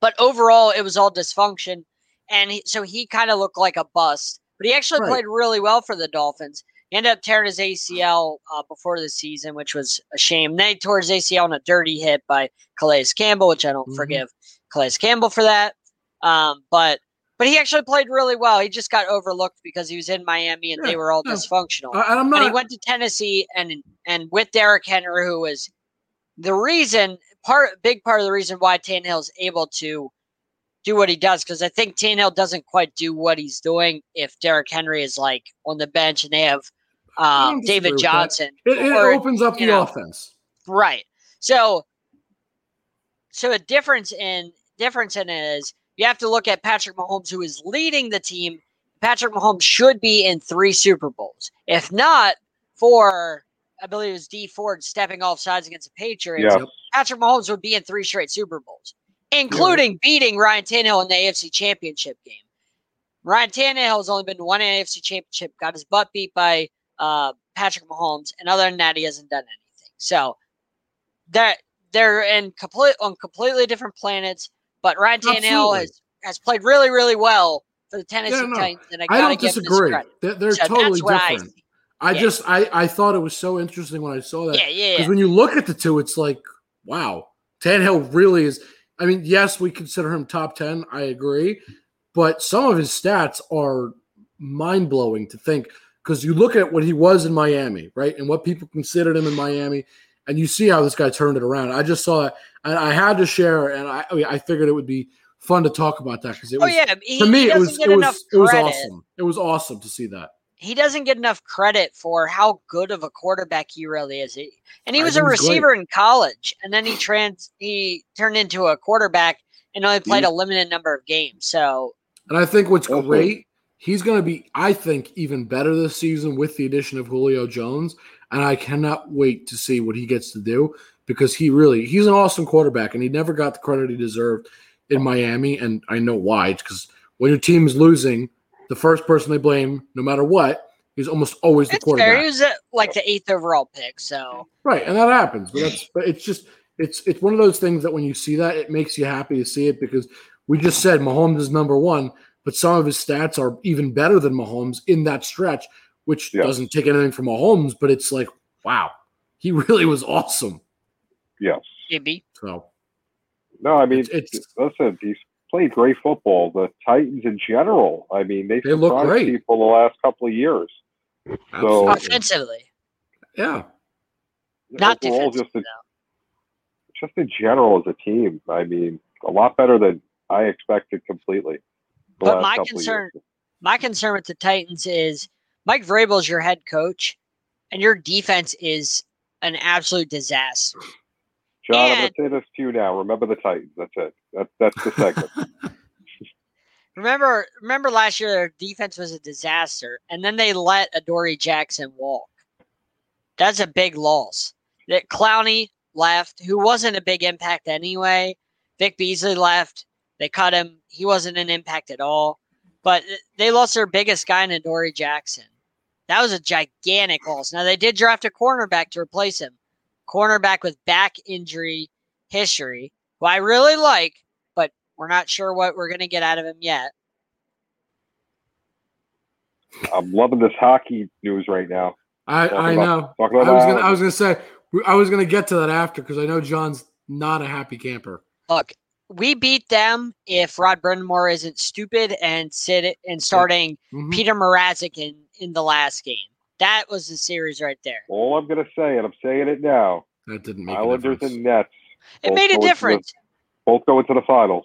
but overall it was all dysfunction. And he, so he kind of looked like a bust. But he actually Right. played really well for the Dolphins. He ended up tearing his ACL uh, before the season, which was a shame. Then he tore his ACL on a dirty hit by Calais Campbell, which I don't Mhm. forgive Calais Campbell for that. Um, but but he actually played really well. He just got overlooked because he was in Miami and they were all no. dysfunctional. I- and I'm but he went to Tennessee and and with Derrick Henry, who was the reason part big part of the reason why Tannehill's able to do what he does because I think Tannehill doesn't quite do what he's doing if Derrick Henry is like on the bench and they have uh, disagree David. Johnson. it, it or, opens up the know, offense. Right. So so a difference in difference in it is you have to look at Patrick Mahomes who is leading the team. Patrick Mahomes should be in three Super Bowls. If not for I believe it was Dee Ford stepping off sides against the Patriots, Yeah. Patrick Mahomes would be in three straight Super Bowls. including beating Ryan Tannehill in the AFC Championship game. Ryan Tannehill has only been to one AFC Championship, got his butt beat by uh, Patrick Mahomes, and other than that, he hasn't done anything. So they're they're in complete on completely different planets. But Ryan Tannehill has has played really, really well for the Tennessee Yeah, no, Titans, and I, I don't give him his disagree. They're, they're So totally what I different. I, yeah. just I I thought it was so interesting when I saw that Yeah, yeah, because yeah. when you look at the two, it's like wow, Tannehill really is. I mean, yes, we consider him top ten. I agree, but some of his stats are mind blowing to think because you look at what he was in Miami, right, and what people considered him in Miami, and you see how this guy turned it around. I just saw that, and I had to share, and I oh, I mean, I figured it would be fun to talk about that because it Oh was yeah, he, to me it was it was it was awesome. It was awesome to see that. He doesn't get enough credit for how good of a quarterback he really is. He, and he was a think he's great. receiver in college, and then he trans he turned into a quarterback and only played a limited number of games. So And I think what's Also- great, he's going to be, I think, even better this season with the addition of Julio Jones. And I cannot wait to see what he gets to do because he really, he's an awesome quarterback and he never got the credit he deserved in Miami. And I know why. Because when your team is losing, the first person they blame, no matter what, is almost always the it's fair. quarterback. He was uh, like the eighth overall pick. So Right, and that happens. But that's but it's just it's it's one of those things that when you see that, it makes you happy to see it because we just said Mahomes is number one, but some of his stats are even better than Mahomes in that stretch, which Yeah. doesn't take anything from Mahomes, but it's like, wow, he *laughs* really was awesome. Yes. maybe So No, I mean, It's- it's- listen, he's played great football. The Titans in general, I mean, they, They look surprised great. people the last couple of years. So- offensively, yeah. not Overall, defensively. just, a, just in general as a team, I mean, a lot better than I expected completely. But my concern- My concern with the Titans is Mike Vrabel is your head coach, and your defense is an absolute disaster. John, I'm and- going to say this to you now. Remember the Titans. That's it. That, that's the segment. *laughs* Remember, remember last year their defense was a disaster, and then they let Adoree Jackson walk. That's a big loss. That Clowney left, who wasn't a big impact anyway. Vic Beasley left. They cut him. He wasn't an impact at all. But they lost their biggest guy in Adoree Jackson. That was a gigantic loss. Now they did draft a cornerback to replace him. Cornerback with back injury history, who I really like, but we're not sure what we're going to get out of him yet. I'm loving this hockey news right now. I, Talk I about- know. Talk I about was gonna I was gonna say I was gonna get to that after because I know John's not a happy camper. Look, we beat them if Rod Brind'Amour isn't stupid and sit and starting Mhm. Peter Mrazek in in the last game. That was the series right there. All I'm going to say, and I'm saying it now, That didn't make a Islanders difference. and Nets It made a go into the- difference. both go into the finals.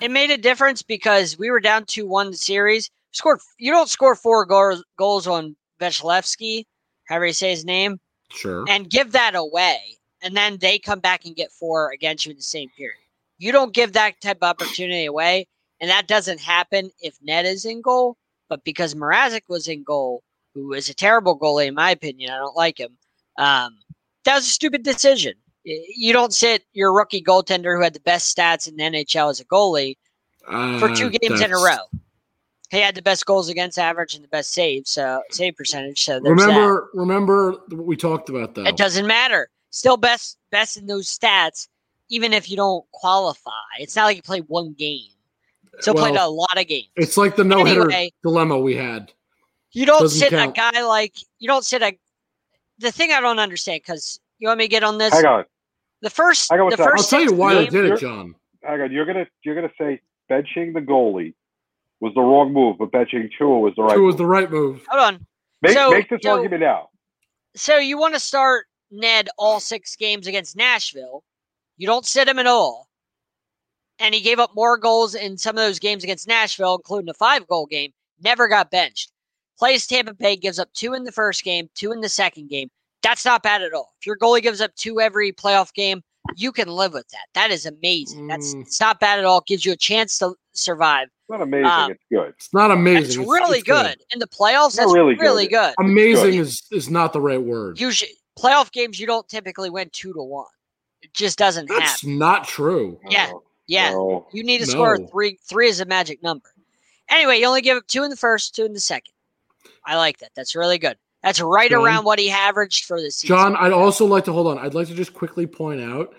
It made a difference because we were down two one the series. Scored. You don't score four goals goals on Vasilevskiy, however you say his name, Sure. and give that away, and then they come back and get four against you in the same period. You don't give that type of opportunity away, and that doesn't happen if Ned is in goal. But because Mrazek was in goal, who is a terrible goalie in my opinion, I don't like him. Um, that was a stupid decision. You don't sit your rookie goaltender who had the best stats in the NHL as a goalie for two Uh, games in a row. He had the best goals against average and the best save so save percentage. So there's that. Remember, remember what we talked about though. It doesn't matter. Still best best in those stats, even if you don't qualify. It's not like you played one game. Still played a lot of games. It's like the no hitter Anyway. dilemma we had. You don't doesn't sit count. a guy like you don't sit a. The thing I don't understand because you want me to get on this. Hang on, The first, I got the what's up. I'll first. tell you six why I did You're- it, John. hang on. You're gonna you're gonna say benching the goalie was the wrong move, but benching Tua was the right. Tua was move. the right move. Hold on. make, so- make this so- argument now. So you want to start Ned all six games against Nashville. You don't sit him at all. And he gave up more goals in some of those games against Nashville, including a five goal game. Never got benched. Plays Tampa Bay, gives up two in the first game, two in the second game. That's not bad at all. If your goalie gives up two every playoff game, you can live with that. That is amazing. That's Mm. it's not bad at all. It gives you a chance to survive. It's not amazing. Um, it's good. It's not amazing. It's really it's good. In the playoffs, Not that's really really, good. good. Amazing good. is is not the right word. usually playoff games you don't typically win two to one. It just doesn't That's happen. not true. Yeah. Yeah, No. you need to score No. three. Three is a magic number. Anyway, you only give up two in the first, two in the second. I like that. That's really good. That's right John? around what he averaged for the season. John, I'd also like to hold on. I'd like to just quickly point out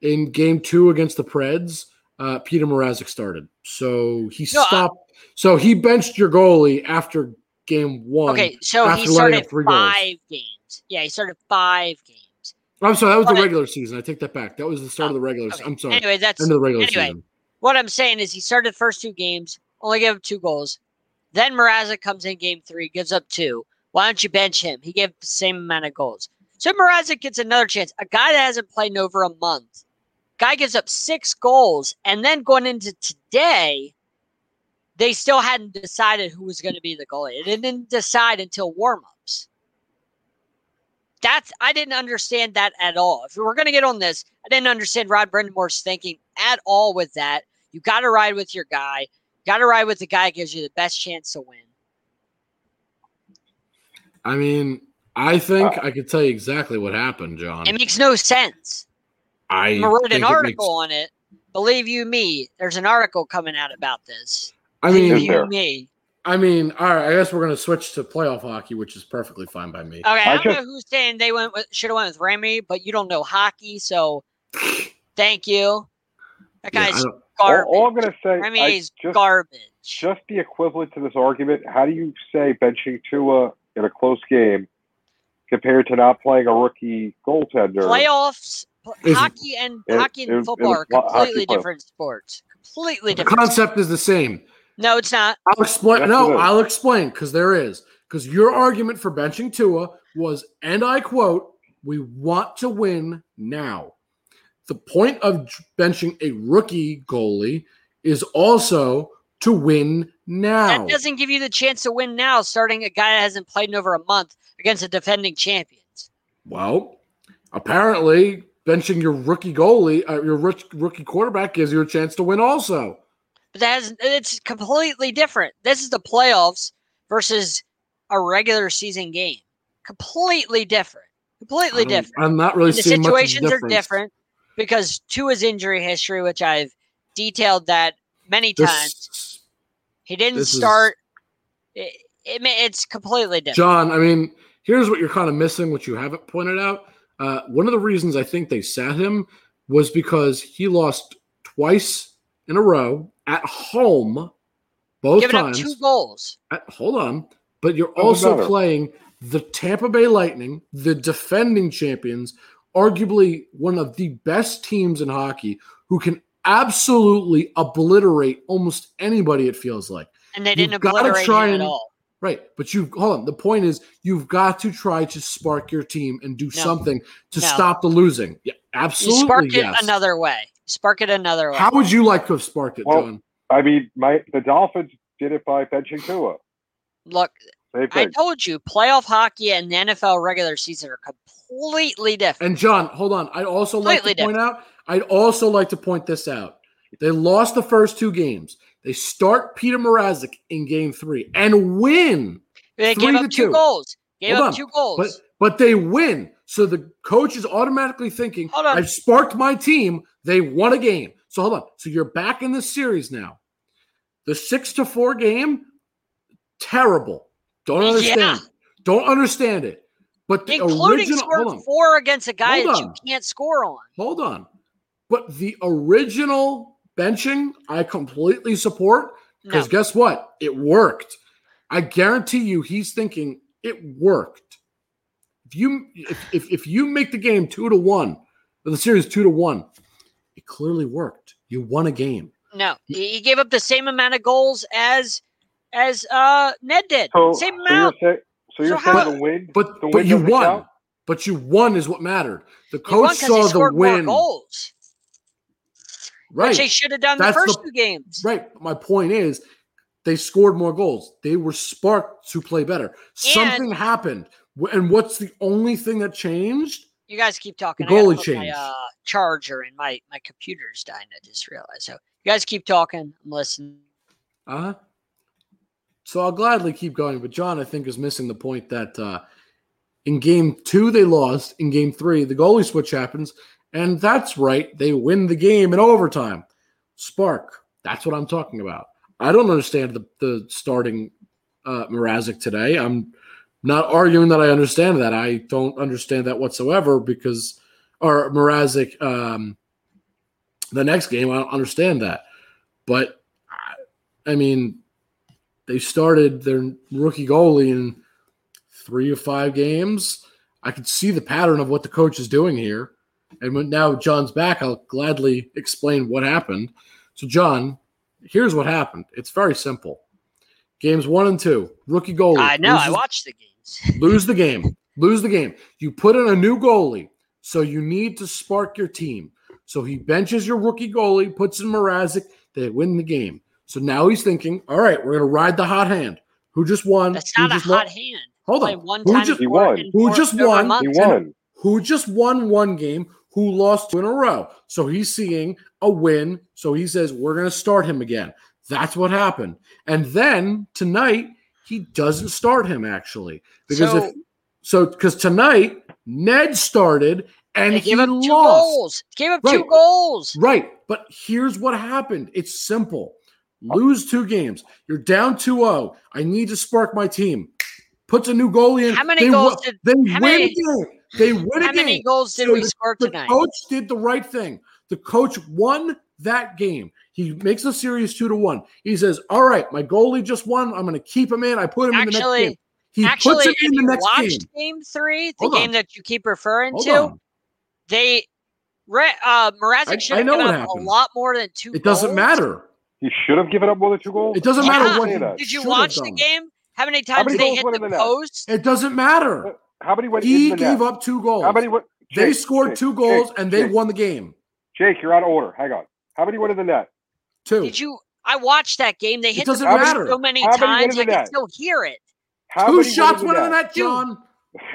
in game two against the Preds, uh, Peter Mrazek started. So he No, I- stopped. so he benched your goalie after game one. Okay, so he started three goals. five games. Yeah, he started five games. I'm sorry, that was the But- regular season. I take that back. That was the start of the regular Okay. season. I'm sorry. Anyway, that's End of the regular anyway. season. what I'm saying is he started the first two games, only gave up two goals. Then Mrazek comes in game three, gives up two. Why don't you bench him? He gave the same amount of goals. So Mrazek gets another chance. A guy that hasn't played in over a month. Guy gives up six goals, and then going into today, they still hadn't decided who was going to be the goalie. It didn't decide until warmups. That's I didn't understand that at all. If we're going to get on this, I didn't understand Rod Brind'Amour's thinking at all with that. You got to ride with your guy. Got to ride with the guy that gives you the best chance to win. I mean, I think Uh, I could tell you exactly what happened, John. It makes no sense. I I'm gonna an it article makes- on it. Believe you me, there's an article coming out about this. I Believe mean, you me. I mean, all right. I guess we're gonna switch to playoff hockey, which is perfectly fine by me. Okay, I, I don't just- know who's saying they went should have went with Remy, but you don't know hockey, so *sighs* thank you. That guy's don't- All, garbage. all I'm going to say, Remy I is just, garbage. just the equivalent to this argument. How do you say benching Tua in a close game compared to not playing a rookie goaltender? Playoffs, Is- hockey and it- hockey and it was- it football was are lo- hockey completely playoff. different sports. Completely the different. concept is the same. No, it's not. I'll explain. Yes, no. I'll explain because there is. Because your argument for benching Tua was, and I quote, "We want to win now." The point of benching a rookie goalie is also to win now. That doesn't give you the chance to win now, starting a guy that hasn't played in over a month against a defending champions. Well, apparently, benching your rookie goalie, uh, your rookie quarterback, gives you a chance to win. Also, But that has, it's completely different. This is the playoffs versus a regular season game. Completely different. Completely different. I'm not really the seeing much of a situations are different because Tua's injury history, which I've detailed that many times, he didn't this is- start. It, it, it's completely different. John, I mean, here's what you're kind of missing, which you haven't pointed out. Uh, one of the reasons I think they sat him was because he lost twice in a row at home, both Giving up times. two goals. At- hold on, but you're also playing the Tampa Bay Lightning, the defending champions, arguably one of the best teams in hockey, who can absolutely obliterate almost anybody. It feels like. And they You've didn't gotta obliterate try and- at all. Right, but you hold on. The point is, you've got to try to spark your team and do something to No. stop the losing. Yeah, absolutely. You spark it yes. another way. Spark it another way. How would you like to have sparked it, Well, John? I mean, my the Dolphins did it by benching Tua. Look, Same I told you, playoff hockey and the NFL regular season are completely different. And John, hold on. I'd also like to Completely point out. I'd also like to point this out. They lost the first two games. They start Peter Mrazek in game three and win, They three gave to up two two. goals. Gave Hold up on, two goals. but but they win. So the coach is automatically thinking, Hold on. I've sparked my team. They won a game. So hold on. So you're back in this series now. The six to four game, terrible. Don't Yeah. understand. Don't understand it. But the Including original scoring four against a guy that you can't score on. hold on. But the original benching, I completely support No, because guess what? It worked. I guarantee you, he's thinking it worked. If you if, if, if you make the game two to one, or the series two to one, it clearly worked. You won a game. no. He gave up the same amount of goals as as uh Ned did. So, same so you're amount. so you're So saying how- the win, But the but win you won. count? But you won is what mattered. The He won coach 'cause saw he the scored more win. goals. Right. Which they should have done the first the- two games. Right. My point is, they scored more goals. They were sparked to play better. Something happened. And what's the only thing that changed? You guys keep talking. The goalie put changed. My, uh, charger and my my computer's dying. I just realized. So you guys keep talking. I'm listening. Uh huh. So I'll gladly keep going. But John, I think, is missing the point that uh, in game two, they lost. In game three, the goalie switch happens. And that's right. They win the game in overtime. spark. That's what I'm talking about. I don't understand the, the starting uh, Mrazek today. I'm not arguing that I understand that. I don't understand that whatsoever because, or Mrazek, um, the next game, I don't understand that. But, I, I mean, they started their rookie goalie in three or five games. I could see the pattern of what the coach is doing here. And when now John's back, I'll gladly explain what happened. So, John, here's what happened. It's very simple. Games one and two, rookie goalie. I know. I loses- watched the games. *laughs* lose the game. Lose the game. You put in a new goalie, so you need to spark your team. So he benches your rookie goalie, puts in Mrazek, they win the game. So now he's thinking, all right, we're gonna ride the hot hand. Who just won? That's Who not a just hot won? hand. Hold on. One Who time just- He won. Who just won? He won. Who just won one game? Who lost two in a row? So he's seeing a win. So he says, we're gonna start him again. That's what happened. And then tonight, he doesn't start him actually. Because So- if so, because tonight Ned started and he gave up two lost. goals. Gave up two goals. Right. But here's what happened. It's simple. Lose two games. You're down 2-0. I need to spark my team. Puts a new goalie in. How many They goals wi- did- they win many-. They win How many goals did So we the- score the tonight? The coach did the right thing. The coach won that game. He makes the series two to one. He says, "All right, my goalie just won. I'm going to keep him in. I put him in the next game." He Actually, puts him in the next watched game. game three, the Hold on. game that you keep referring Hold to, on. they uh, Mrazek should have know given up a lot more than two. It doesn't matter. He should have given up more than two goals. It doesn't Yeah. matter what Say he. Did you watch the game? How many times many they goals hit the in the post? It doesn't matter. How many went He in the gave net? up two goals. How many went? they scored Jake, two goals Jake, and they Jake, won the game. Jake, you're out of order. Hang on. How many went in the net? Two. Did you? I watched that game. They hit the doesn't post matter. so many How many times in I can net? still hear it. How two many shots went went in in the net, John.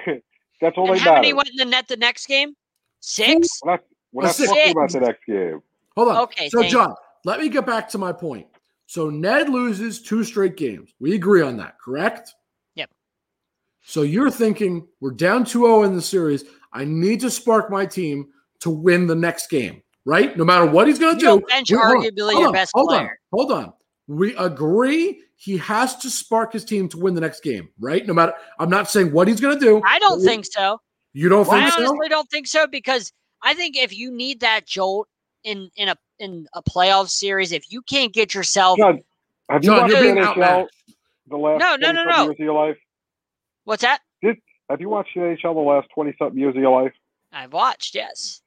*laughs* That's all and they how many went in the net the next game? Six. We're not, we're not talking about the next game. Hold on. Okay, So, John, let me get back to my point. So, Ned loses two straight games. We agree on that, correct? Yep. So, you're thinking we're down 2 0 in the series. I need to spark my team to win the next game, right? No matter what he's going to do. bench we- hold on, arguably hold your on, best hold player. On, hold on. We agree he has to spark his team to win the next game, right? No matter, I'm not saying what he's going to do. I don't but we- think so. You don't I think so? honestly don't think so because I think if you need that jolt in in a in a playoff series, if you can't get yourself John, have you John, watched you're the NHL the last No, no, no, no. years of your life? what's that? Have you watched the NHL the last 20 something years of your life? I've watched, yes.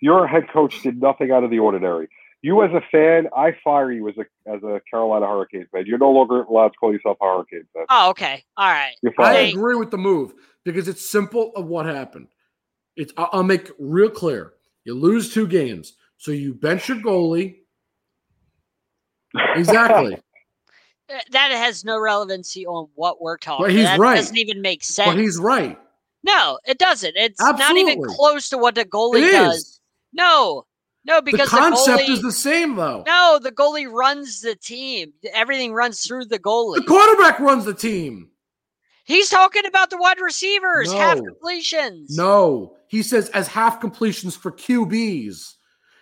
Your head coach did nothing out of the ordinary. You as a fan, I fire you as a as a Carolina Hurricanes fan. You're no longer allowed to call yourself a Hurricanes fan. Oh, okay. All right. I agree with the move because it's simple of what happened. It's I'll I'll make real clear. You lose two games, so you bench your goalie. Exactly, *laughs* Uh, That has no relevancy on what we're talking. But he's that right. doesn't even make sense. but he's right. no, it doesn't. It's not even close to what the goalie does. is. No, no, because the, concept goalie, is the same, though. no, the goalie runs the team. Everything runs through the goalie. The quarterback runs the team. He's talking about the wide receivers, half completions. No, he says as half completions for QBs.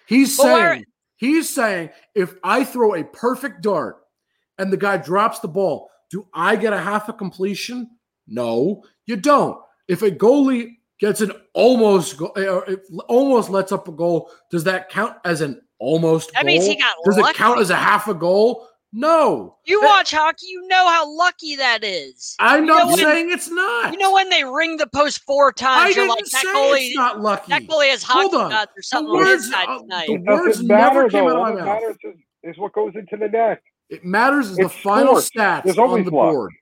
He's saying he's saying if I throw a perfect dart and the guy drops the ball, do I get a half a completion? No, you don't. If a goalie gets an almost go- eh, if almost lets up a goal, does that count as an almost That goal? means he got does lucky. it count as a half a goal? No. You That- watch hockey, you know how lucky that is. I'm You know not when- saying it's not. You know when they ring the post four I times, you're didn't like say that goalie. it's not lucky. That goalie has Hold hockey on. nuts or The something on his words, side uh, tonight. the It words matter, never came though. out of my that mouth. matters is, is what goes into the net. It matters is the final sports. stats There's on the luck. board.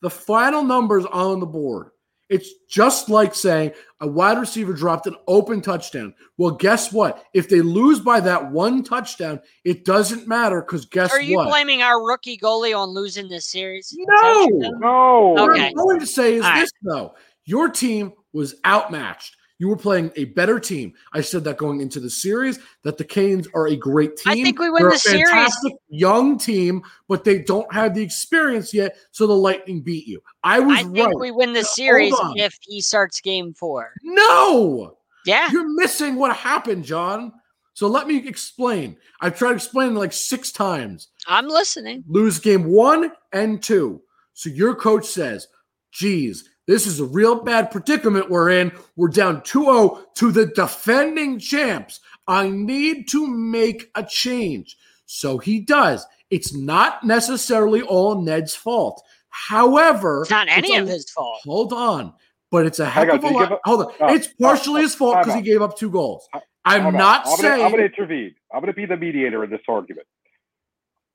The final numbers on the board. It's just like saying a wide receiver dropped an open touchdown. Well, guess what? If they lose by that one touchdown, it doesn't matter because guess what? Are you what? blaming our rookie goalie on losing this series? Is that No! what? No. What I'm going to say is All right. this, though. Your team was outmatched. You were playing a better team. I said that going into the series, that the Canes are a great team. I think we win They're the a series. fantastic young team, but they don't have the experience yet, so the Lightning beat you. I was I think right. we win the series if he starts game four. no, Yeah. you're missing what happened, John. So let me explain. I've tried explaining like six times. I'm listening. Lose game one and two. So your coach says, geez, this is a real bad predicament we're in. We're down 2 0 to the defending champs. I need to make a change. So he does. It's not necessarily all Ned's fault. However, It's not any a- of his fault. Hold on. But it's a heck of a lot. up- Hold on. Oh, it's partially oh, his fault time because he gave up two goals. Time I'm not I'm saying Gonna, I'm going to intervene. I'm going to be the mediator in this argument.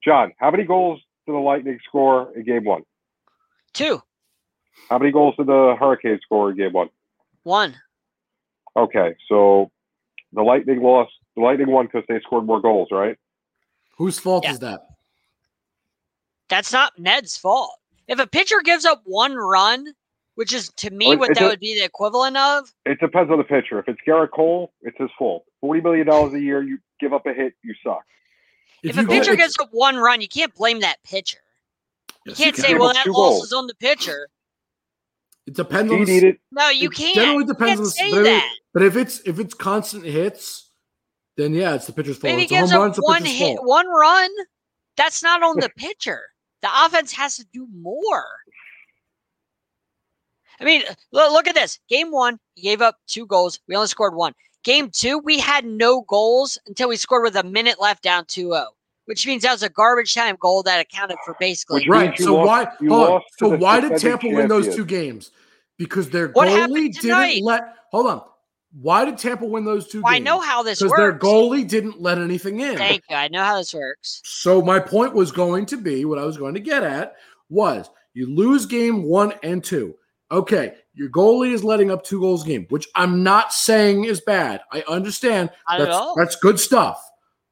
John, how many goals did the Lightning score in game one? Two, How many goals did the Hurricanes score in game one? one. Okay, so the Lightning lost. The Lightning won because they scored more goals, right? whose fault Yeah. is that? That's not Ned's fault. If a pitcher gives up one run, which is to me Well, what that does- would be the equivalent of, It depends on the pitcher. If it's Gerrit Cole, it's his fault. Forty million dollars a year, you give up a hit, you suck. if, you a pitcher get- gives up one run, you can't blame that pitcher. You Yes, can't can. say, Give well, that loss goals. is on the pitcher. It depends He on the, needed. No, you It can't. generally You depends can't on the- say but if- that. But if it's if it's constant hits, then yeah, it's the pitcher's fault. if he It's a home gives run, up it's one pitcher's hit, fault. one run, that's not on the *laughs* pitcher. The offense has to do more. I mean, look, look at this. Game one, he gave up two goals. We only scored one. Game two, we had no goals until we scored with a minute left down 2 0, which means that was a garbage time goal that accounted for basically. Which Right. So lost- why? hold on. So why did defending Tampa win those two games? Because their What goalie didn't let. Hold on. Why did Tampa win those two Well, I know how this works. because works. their goalie didn't let anything in. Thank you. I know how this works. So my point was going to be what I was going to get at was you lose game one and two. Okay, your goalie is letting up two goals a game, which I'm not saying is bad. I understand Not at that's all. that's good stuff.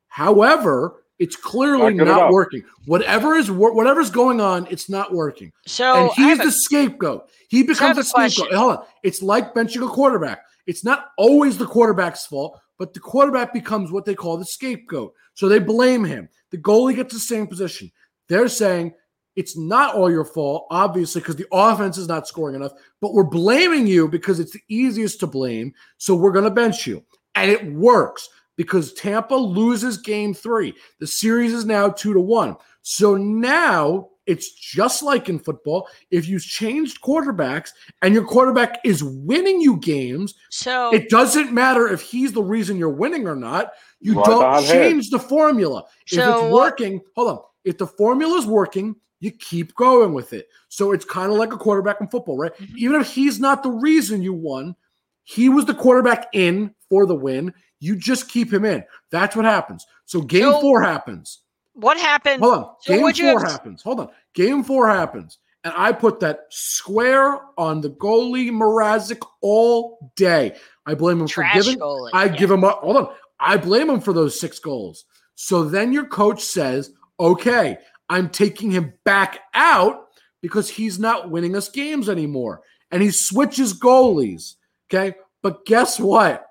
However, it's clearly Not not enough. working. Whatever is whatever's going on, it's not working. So and he's have a- the scapegoat. He becomes a the scapegoat. Hold on. It's like benching a quarterback. It's not always the quarterback's fault, but the quarterback becomes what they call the scapegoat. So they blame him. The goalie gets the same position. They're saying it's not all your fault, obviously, because the offense is not scoring enough, but we're blaming you because it's the easiest to blame. So we're going to bench you. And it works because Tampa loses game three. The series is now two to one. So now it's just like in football. If you changed quarterbacks and your quarterback is winning you games, so it doesn't matter if he's the reason you're winning or not. You Right don't behind him. change the formula. if it's working, hold on. If the formula is working, you keep going with it. So it's kind of like a quarterback in football, right? Mhm. Even if he's not the reason you won, he was the quarterback in for the win. You just keep him in. That's what happens. So game So- four happens. what happened? Hold on. so Game four have- happens. Hold on. Game four happens. And I put that square on the goalie Mrazek all day. I blame him Trash for giving. goalie. I Yeah. give him up. Hold on. I blame him for those six goals. So then your coach says, okay, I'm taking him back out because he's not winning us games anymore. And he switches goalies. Okay. But guess what?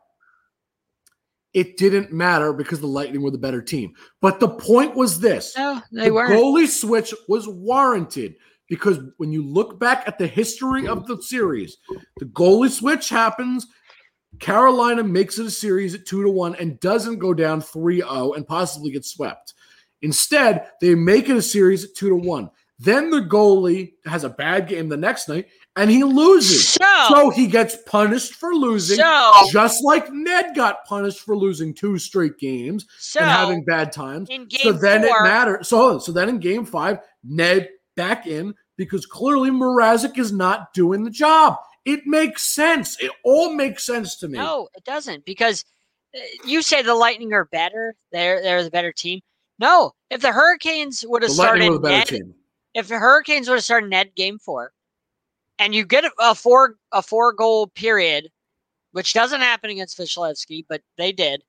It didn't matter because the Lightning were the better team. But the point was this No, they the weren't. goalie switch was warranted because when you look back at the history of the series, the goalie switch happens. Carolina makes it a series at two to one and doesn't go down 3 0 and possibly get swept. Instead, they make it a series at two to one. Then the goalie has a bad game the next night and he loses. So, So he gets punished for losing, so, just like Ned got punished for losing two straight games so and having bad times. in game So then four, it matters. So, so then in game five, Ned back in because clearly Mrazek is not doing the job. It makes sense. It all makes sense to me. No, it doesn't because uh, you say the Lightning are better. They're they're the better team. No, if the Hurricanes would have started were the better Ned, team. if the Hurricanes would have started Ned game four, and you get a, four a four goal period, which doesn't happen against Vasilevskiy, but they did.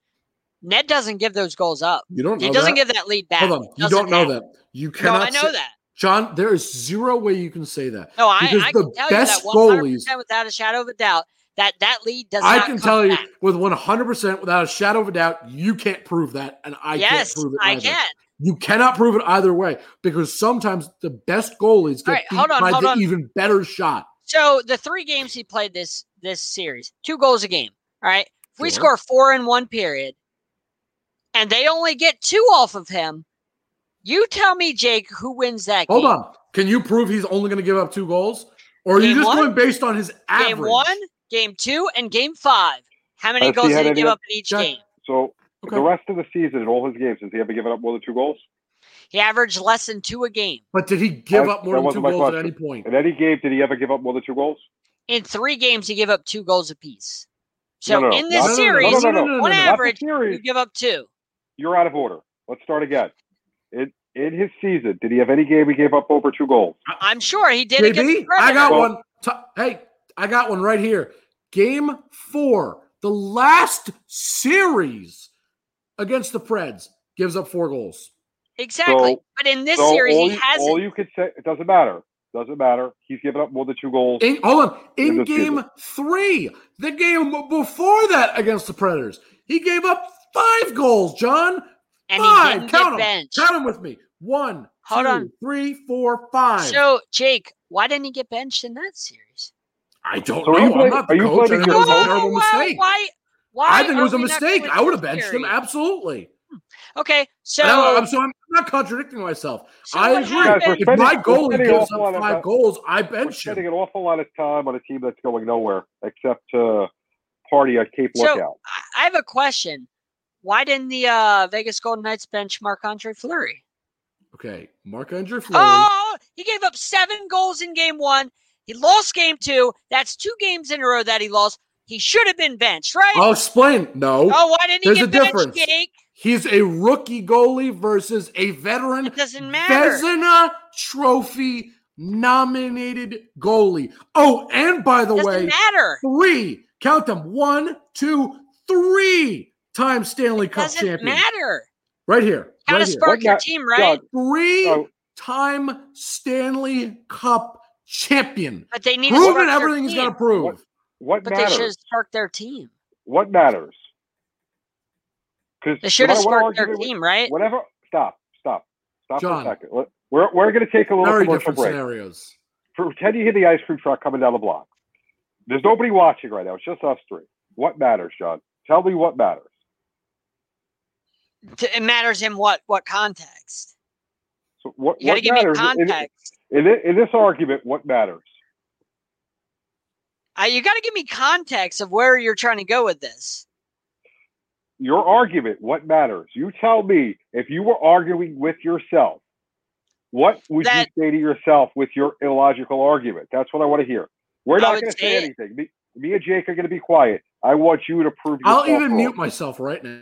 Ned doesn't give those goals up. You don't He doesn't that. give that lead back. Hold on. You don't know happen. that. You No, cannot. I know say- that. John, there is zero way you can say that. No, I, Because I the can tell best you that 100% goalies- without a shadow of a doubt that that lead does I can tell you with 100% without a shadow of a doubt, you can't prove that. And I yes, can't prove it I can. You cannot prove it either way because sometimes the best goalies get All right, beat hold on, by hold the on. even better shot. So the three games he played this this series, two goals a game. All right. If we Sure. score four in one period, and they only get two off of him. You tell me, Jake, who wins that Hold game? on. Can you prove he's only going to give up two goals? Or are you just one? going based on his average? Game one, game two, and game five. How many Has goals did he give of- up in each Jack- game? So Okay. the rest of the season in all his games, has he ever given up more than two goals? He averaged less than two a game. But did he give That- up more than two wasn't my goals at any point? In any game, did he ever give up more than two goals? In three games, he gave up two goals apiece. So No, no, in this series, on no, no. Average, you give up two. You're out of order. Let's start again. In in his season, did he have any game he gave up over two goals? I'm sure he did against the JB, I got Predators. one. T- hey, I got one right here. Game four, the last series against the Preds, gives up four goals. Exactly. So- but in this so series, all he you, hasn't. all you could say it doesn't matter. Doesn't matter. He's given up more than two goals. In, hold on. In In game season. three, the game before that against the Predators, he gave up five goals, John. and he Five. didn't Count get them. benched. Count them with me. One, Hold two, on. three, four, five. So, Jake, why didn't he get benched in that series? I don't So know. are you I'm blaming- not the are you coach. Blaming think it your was a coach? why, mistake. why, why I think it was a are we not mistake. I would have this benched him. Absolutely. Okay, so I- I'm, so I'm not contradicting myself. So I agree. Guys, If spending- my we're goalie spending gives an awful lot up of five time- goals, I We're bench spending him. an awful lot of time on a team that's going nowhere except to party at Cape So- Lookout. I- I have a question. Why didn't the uh, Vegas Golden Knights bench Marc Andre Fleury? Okay, Marc Andre Fleury. Oh, he gave up seven goals in game one. He lost game two. That's two games in a row that he lost. He should have been benched, right? I'll explain. No, oh, why didn't he there's get a benched, difference. Jake? he's a rookie goalie versus a veteran It doesn't matter. Vezina Trophy nominated goalie. Oh, and by the doesn't way, matter. three count them one, two, three time Stanley Cup Doesn't champion. matter. Right here. How right to spark What your team, right? Doug, Three Oh. time Stanley Cup champion. But they need to spark Proven their everything he's got to prove. What- what But they should have sparked their team. What matters? Because They should have sparked their team, right? Whatever. Stop. Stop. Stop John. for a second. We're, we're going to take a little Very commercial different break. scenarios. Pretend you hear the ice cream truck coming down the block. There's nobody watching right now. It's just us three. What matters, John? Tell me what matters. It matters in what what context. So what, You got to what give me matters context. In, in, in this argument? What matters? Uh, you got to give me context of where you're trying to go with this. Your argument. What matters? You tell me if you were arguing with yourself. What would That- you say to yourself with your illogical argument? That's what I want to hear. We're not going to say say anything. Me, me and Jake are going to be quiet. I want you to prove I'll yourself even wrong. mute myself right now.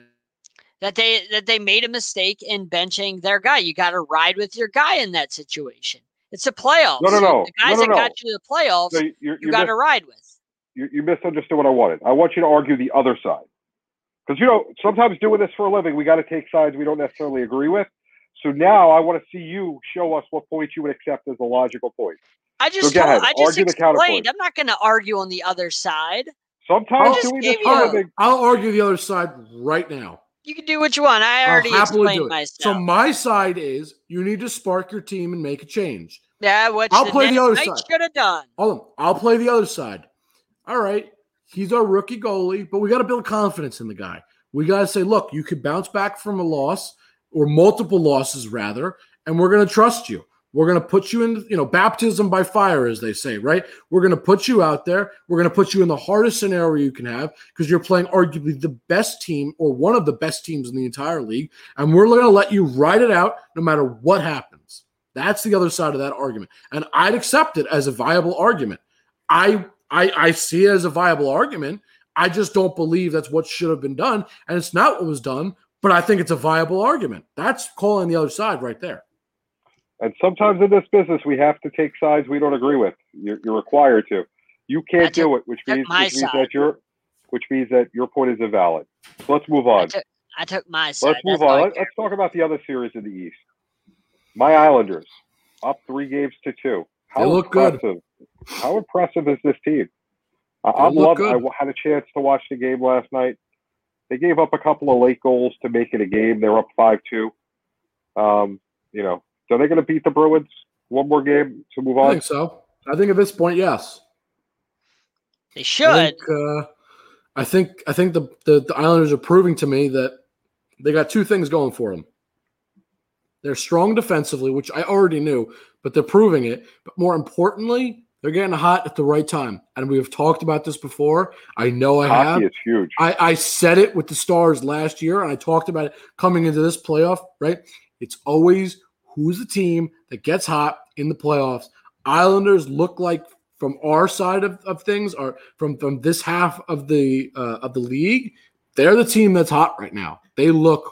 That they that they made a mistake in benching their guy. You got to ride with your guy in that situation. It's a playoffs. No, no, no. The guys No, no, that got you to the playoffs, So you, you, you got to ride with. You, you misunderstood what I wanted. I want you to argue the other side. Because, you know, sometimes doing this for a living, we got to take sides we don't necessarily agree with. So now I want to see you show us what points you would accept as a logical point. I just go told, ahead, I just argue the counterpoint. explained. I'm not going to argue on the other side. Sometimes just doing gave this for a a- living, I'll argue the other side right now. You can do what you want. I already I'll happily do explained myself. So my side is you need to spark your team and make a change. yeah, what I'll the play the other side. should have done. Hold on. I'll play the other side. All right. He's our rookie goalie, but we got to build confidence in the guy. We got to say, look, you could bounce back from a loss or multiple losses, rather, and we're going to trust you. We're going to put you in, you know, baptism by fire, as they say, right? We're going to put you out there. We're going to put you in the hardest scenario you can have because you're playing arguably the best team or one of the best teams in the entire league. And we're going to let you ride it out no matter what happens. That's the other side of that argument. And I'd accept it as a viable argument. I I, I see it as a viable argument. I just don't believe that's what should have been done. And it's not what was done, but I think it's a viable argument. That's calling the other side right there. and sometimes in this business, we have to take sides we don't agree with. You're, you're required to. You can't took- do it, which means, which means side. that your which means that your point is invalid. So let's move I on. took, I took my side. Let's move That's on. Let, let's talk about the other series in the East. My Islanders up three games to two. How They look good. Impressive! How impressive is this team? I, They I'm look loving. I had a chance to watch the game last night. They gave up a couple of late goals to make it a game. They're up five two. Um, you know, so they're going to beat the Bruins one more game to move on. I think so. I think at this point, yes. They I should. think, uh, I think I think the, the the Islanders are proving to me that they got two things going for them. They're strong defensively, which I already knew, but they're proving it. But more importantly, they're getting hot at the right time. And we have talked about this before. I know I Hockey have. is huge. I, I said it with the Stars last year, and I talked about it coming into this playoff, right? It's always who's the team that gets hot in the playoffs. Islanders look like from our side of, of things, or from, from this half of the uh, of the league, they're the team that's hot right now. They look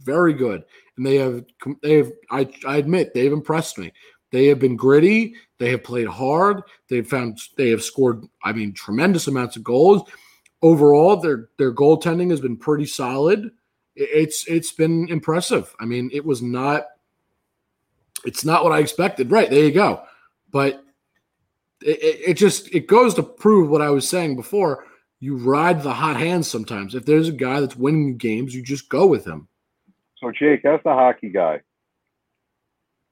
very good, and they have they have I, I admit they've impressed me. They have been gritty. They have played hard. They've found they have scored. I mean, tremendous amounts of goals. Overall, their their goaltending has been pretty solid. It's it's been impressive. I mean, it was not. It's not what I expected. Right there, you go. But it, it just it goes to prove what I was saying before. You ride the hot hand sometimes. If there's a guy that's winning games, you just go with him. So, Jake, as the hockey guy,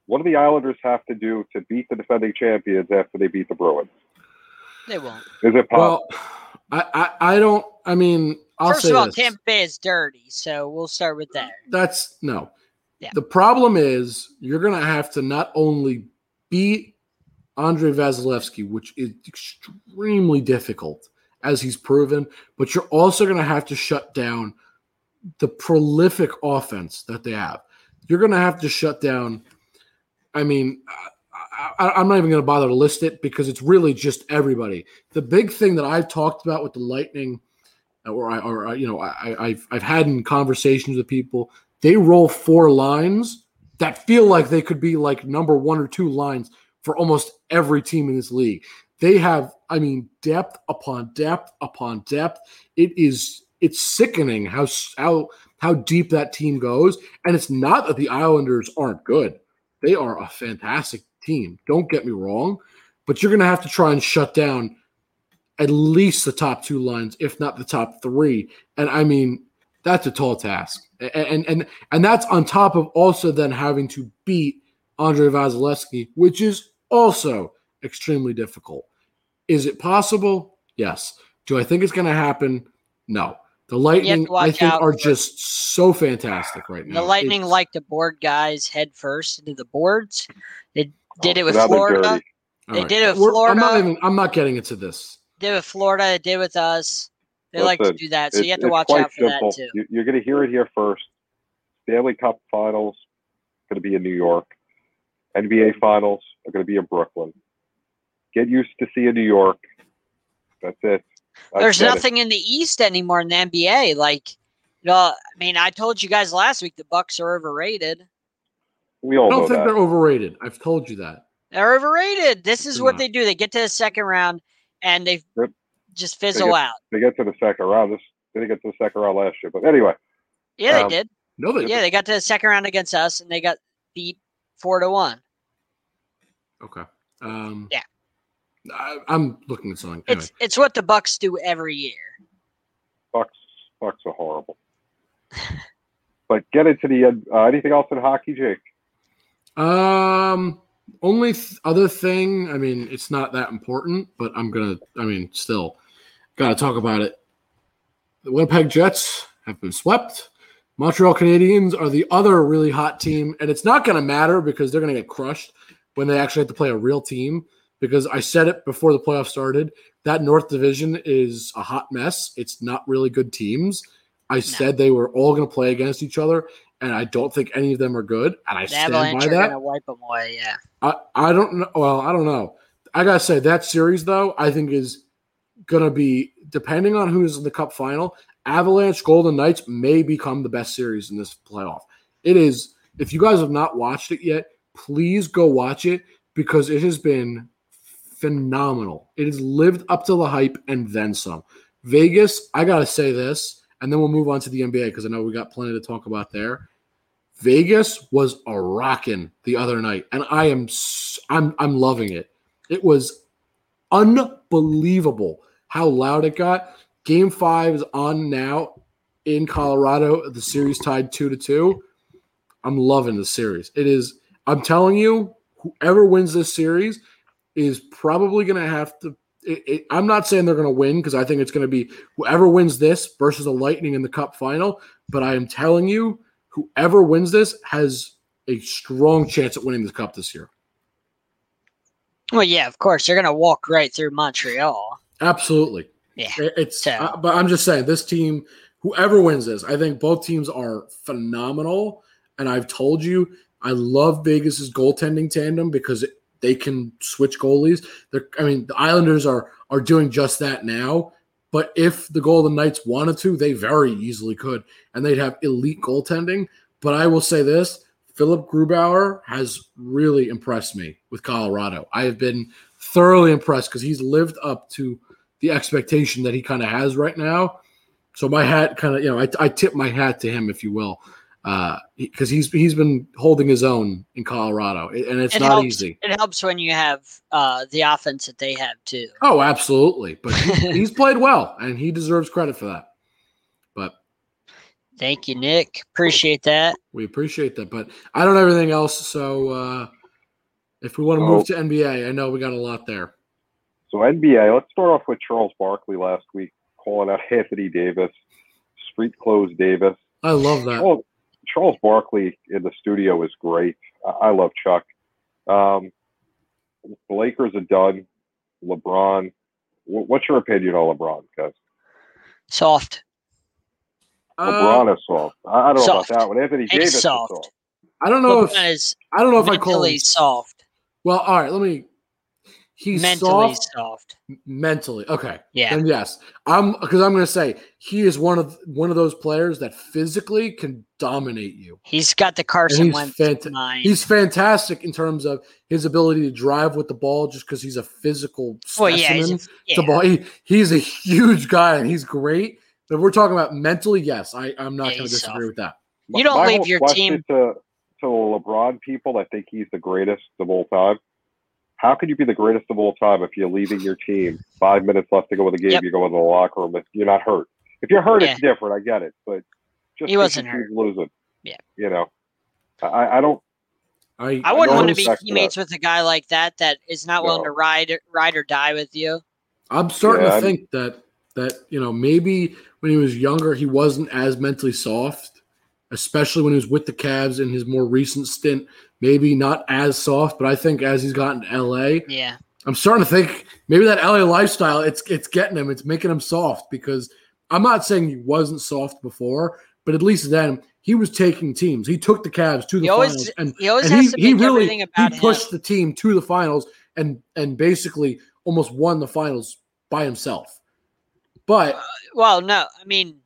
what do the Islanders have to do to beat the defending champions after they beat the Bruins? They won't. Is it possible? Well, I, I, I don't. I mean, I'll First say of all, this. Tampa Bay is dirty, so we'll start with that. That's no. Yeah. The problem is you're going to have to not only beat Andrei Vasilevskiy, which is extremely difficult as he's proven, but you're also going to have to shut down the prolific offense that they have. You're going to have to shut down. I mean, I, I'm not even going to bother to list it because it's really just everybody. The big thing that I've talked about with the Lightning, uh, or I, or I, you know, I, I've I've had in conversations with people, they roll four lines that feel like they could be like number one or two lines for almost every team in this league. They have, I mean, depth upon depth upon depth. It is it's sickening how how how deep that team goes. And it's not that the Islanders aren't good; they are a fantastic team. Don't get me wrong, but you're going to have to try and shut down at least the top two lines, if not the top three. And I mean, that's a tall task. And and and, that's on top of also then having to beat Andrei Vasilevskiy, which is also extremely difficult. Is it possible? Yes. Do I think it's going to happen? No. The Lightning, I watch think, out are just so fantastic right now. The Lightning It's- like to board guys head first into the boards. They did oh, it with Oh, now they're Florida. they did it with We're- I'm not even. I'm not getting into this. Did it with Florida. They did with us. They like to do that, so you have to watch out for simple. that too. You're going to hear it here first. Stanley Cup Finals going to be in New York. NBA Finals are going to be in Brooklyn. Get used to seeing New York. That's it. That's There's it. nothing in the East anymore in the NBA. Like, you know, I mean, I told you guys last week the Bucks are overrated. We all I don't know think that. they're overrated. I've told you that. They're overrated. This is They're what not. they do. They get to the second round and they Yep. just fizzle get- out. They get to the second round. This they didn't get to the second round last year, but anyway, Yeah, they Um, did. No, they. Yeah, they got to the second round against us and they got beat four to one. Okay. Um, Yeah. I, I'm looking at something. Anyway. It's it's what the Bucks do every year. Bucks Bucks are horrible. *laughs* but get into the end. Uh, anything else in hockey, Jake? Um, only th- other thing. I mean, it's not that important, but I'm gonna. I mean, still, gotta talk about it. The Winnipeg Jets have been swept. Montreal Canadiens are the other really hot team, and it's not gonna matter because they're gonna get crushed when they actually have to play a real team. Because I said it before the playoff started, that North Division is a hot mess. It's not really good teams. I said they were all going to play against each other, and I don't think any of them are good. And I The stand Avalanche by that. wipe them away. Yeah, I, I don't know. Well, I don't know. I gotta say that series though, I think is gonna be depending on who's in the cup final. Avalanche Golden Knights may become the best series in this playoff. It is. If you guys have not watched it yet, please go watch it because it has been phenomenal. It has lived up to the hype and then some. Vegas, I gotta say this, and then we'll move on to the NBA because I know we got plenty to talk about there. Vegas was a rockin' the other night, and I am I'm I'm loving it. It was unbelievable how loud it got. Game five is on now in Colorado. The series tied two to two. I'm loving the series. It is. I'm telling you, whoever wins this series is probably going to have to. it, it, I'm not saying they're going to win because I think it's going to be whoever wins this versus the Lightning in the Cup final. But I am telling you, whoever wins this has a strong chance at winning the Cup this year. Well, yeah, of course they're going to walk right through Montreal. Absolutely. Yeah. It's, So- uh, but I'm just saying this team, whoever wins this, I think both teams are phenomenal. And I've told you, I love Vegas's goaltending tandem because it, they can switch goalies. They're, I mean, the Islanders are are doing just that now. But if the Golden Knights wanted to, they very easily could, and they'd have elite goaltending. But I will say this: Philipp Grubauer has really impressed me with Colorado. I have been thoroughly impressed because he's lived up to the expectation that he kind of has right now. So my hat kind of, you know, I, I tip my hat to him, if you will, because he's he's been holding his own in Colorado, and it's it not helps, easy. It helps when you have uh, the offense that they have too. Oh, absolutely, but he, *laughs* he's played well, and he deserves credit for that. But Thank you, Nick. Appreciate that. we appreciate that. But I don't have anything else. So uh, if we want to move Oh. to NBA, I know we got a lot there. So NBA, let's start off with Charles Barkley last week calling out *laughs* Anthony Davis, street clothes Davis. I love that. Charles, Charles Barkley in the studio is great. I, I love Chuck. Um, the Lakers are done. LeBron, wh- what's your opinion on LeBron, guys? Soft. Uh, LeBron is soft. I, I don't know about that one. Anthony He's Davis is soft. soft. I don't know if is I don't know if I call mentally him. soft. Well, all right. Let me. He's mentally soft soft. mentally. Okay. Yeah. And yes, I'm because I'm going to say he is one of one of those players that physically can dominate you. He's got the Carson he's Wentz fanta- mind. He's fantastic in terms of his ability to drive with the ball, just because he's a physical well, specimen. yeah, he's a, yeah. The ball, he, he's a huge guy and he's great. But if we're talking about mentally, yes, I, I'm not Yeah, going to disagree soft. with that. You don't My leave your question team- to to LeBron people that think he's the greatest of all time. How could you be the greatest of all time if you're leaving your team five minutes left to go with the game? Yep. You go into the locker room. If you're not hurt. If you're hurt, Yeah. it's different. I get it, but just He 'cause wasn't hurt. losing. Yeah. You know, I, I don't. I, I wouldn't no want to be respect for teammates with a guy like that that is not willing No. to ride ride or die with you. I'm starting Yeah, to I'm- think that that you know maybe when he was younger he wasn't as mentally soft, especially when he was with the Cavs in his more recent stint. Maybe not as soft, but I think as he's gotten to LA, Yeah. I'm starting to think maybe that LA lifestyle it's it's getting him, it's making him soft because I'm not saying he wasn't soft before, but at least then he was taking teams. He took the Cavs to the He always- finals, and He always and has he, to he really he about him. pushed the team to the finals and and basically almost won the finals by himself. But uh, Well, no, I mean,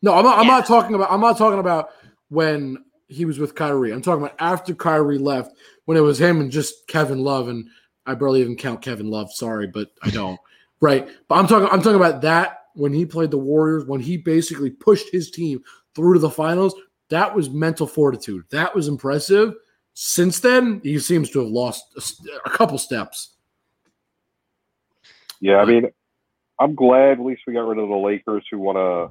no, I'm not, I'm not talking about I'm not talking about when he was with Kyrie. I'm talking about after Kyrie left when it was him and just Kevin Love and I barely even count Kevin Love, sorry, but I don't. *laughs* right. But I'm talking I'm talking about that when he played the Warriors when he basically pushed his team through to the finals. That was mental fortitude. That was impressive. Since then, he seems to have lost a couple steps. Yeah, I mean, I'm glad at least we got rid of the Lakers who want a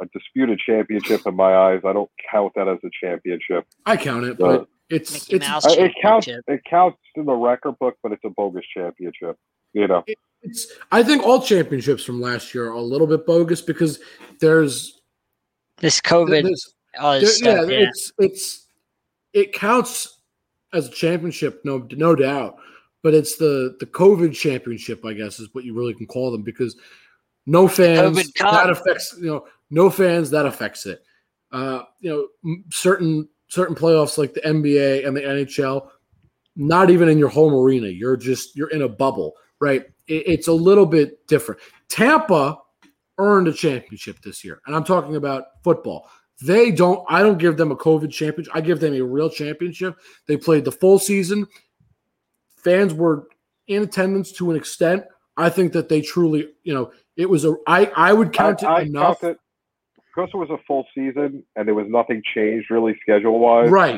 a disputed championship. In my eyes, I don't count that as a championship. I count it, Uh, but it's it's Mouse it counts. It counts in the record book, but it's a bogus championship. You know. It's. I think all championships from last year are a little bit bogus because there's, This COVID, there's all there- this yeah, stuff. Yeah, it's it's it counts as a championship, no no doubt. But it's the the COVID championship, I guess, is what you really can call them because no fans COVID Cup. that affects you know no fans that affects it. Uh, you know, certain certain playoffs like the NBA and the NHL, not even in your home arena. You're just you're in a bubble, right? It, it's a little bit different. Tampa earned a championship this year, and I'm talking about football. They don't. I don't give them a COVID championship. I give them a real championship. They played the full season. Fans were in attendance to an extent. I think that they truly, you know, it was a. I I would count I, I it enough. count it because it was a full season and there was nothing changed really schedule wise. Right.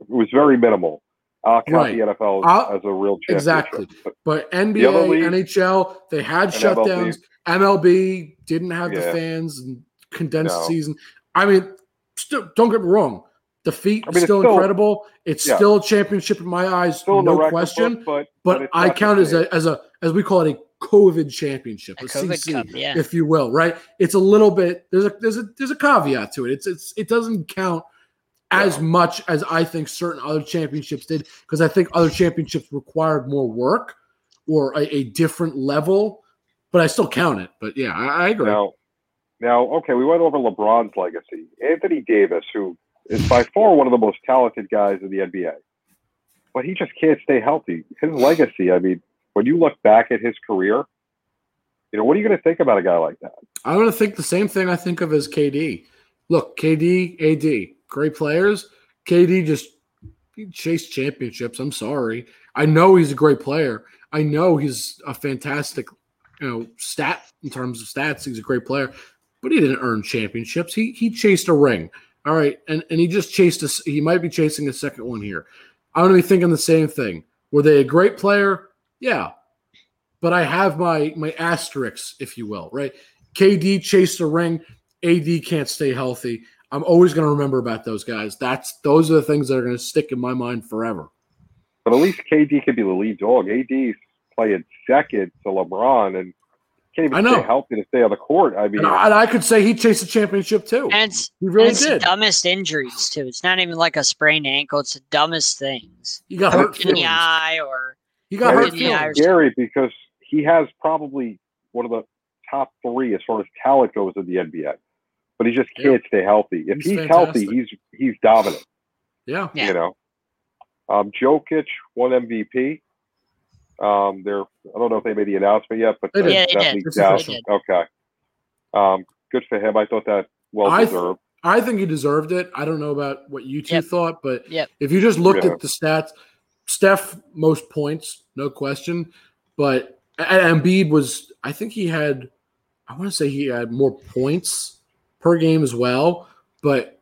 It was very minimal. I'll count Right. the NFL I'll- as a real. Exactly. But But NBA, leagues- NHL, they had shutdowns. MLB didn't have the fans and condensed No. season. I mean, still, don't get me wrong. The feat I is mean, still, still- incredible. It's Yeah. still a championship in my eyes, Still no question. but but it's I count as a as a as we call it a COVID championship, A a, COVID CC, Cup, yeah. if you will, right? It's a little bit there's a there's a there's a caveat to it. It's it's it doesn't count as Yeah. much as I think certain other championships did because I think other championships required more work or a, a different level. But I still count it. But yeah, I, I agree. Now, now, okay, we went over LeBron's legacy. Anthony Davis, who is by far one of the most talented guys in the NBA, but he just can't stay healthy. His legacy, I mean, when you look back at his career, you know, what are you going to think about a guy like that? I'm going to think the same thing I think of as KD. Look, KD, AD, great players. KD just chased championships. I'm sorry. I know he's a great player. I know he's a fantastic, you know, stat in terms of stats. He's a great player, but he didn't earn championships. He he chased a ring. All right, and and he just chased a. He might be chasing a second one here. I'm going to be thinking the same thing. Were they a great player? Yeah, but I have my my asterisks, if you will, right? KD chased a ring. AD can't stay healthy. I'm always going to remember about those guys. That's those are the things that are going to stick in my mind forever. But at least KD could be the lead dog. AD's playing second to LeBron and can't I even know. stay healthy to stay on the court. I mean, And I, and I could say he chased a championship too. And it's, He and really it's the did. dumbest injuries too. It's not even like a sprained ankle. It's the dumbest things. You got hurt In the eye or He got Yeah, hurt in the eye scary because he has probably one of the top three as far as talent goes in the NBA. But he just can't stay healthy. If He's he's, healthy, he's he's dominant. Yeah. Yeah. You know, um, Jokic won MVP. Um, they're I don't know if they made the announcement yet, but They. Yeah, they that did. leaked out. Okay, um, good for him. I thought that well I- deserved. I think he deserved it. I don't know about what you two Yep. thought, but Yep. if you just looked Yeah. at the stats, Steph most points, no question. But and Embiid was, I think he had, I want to say he had more points per game as well. But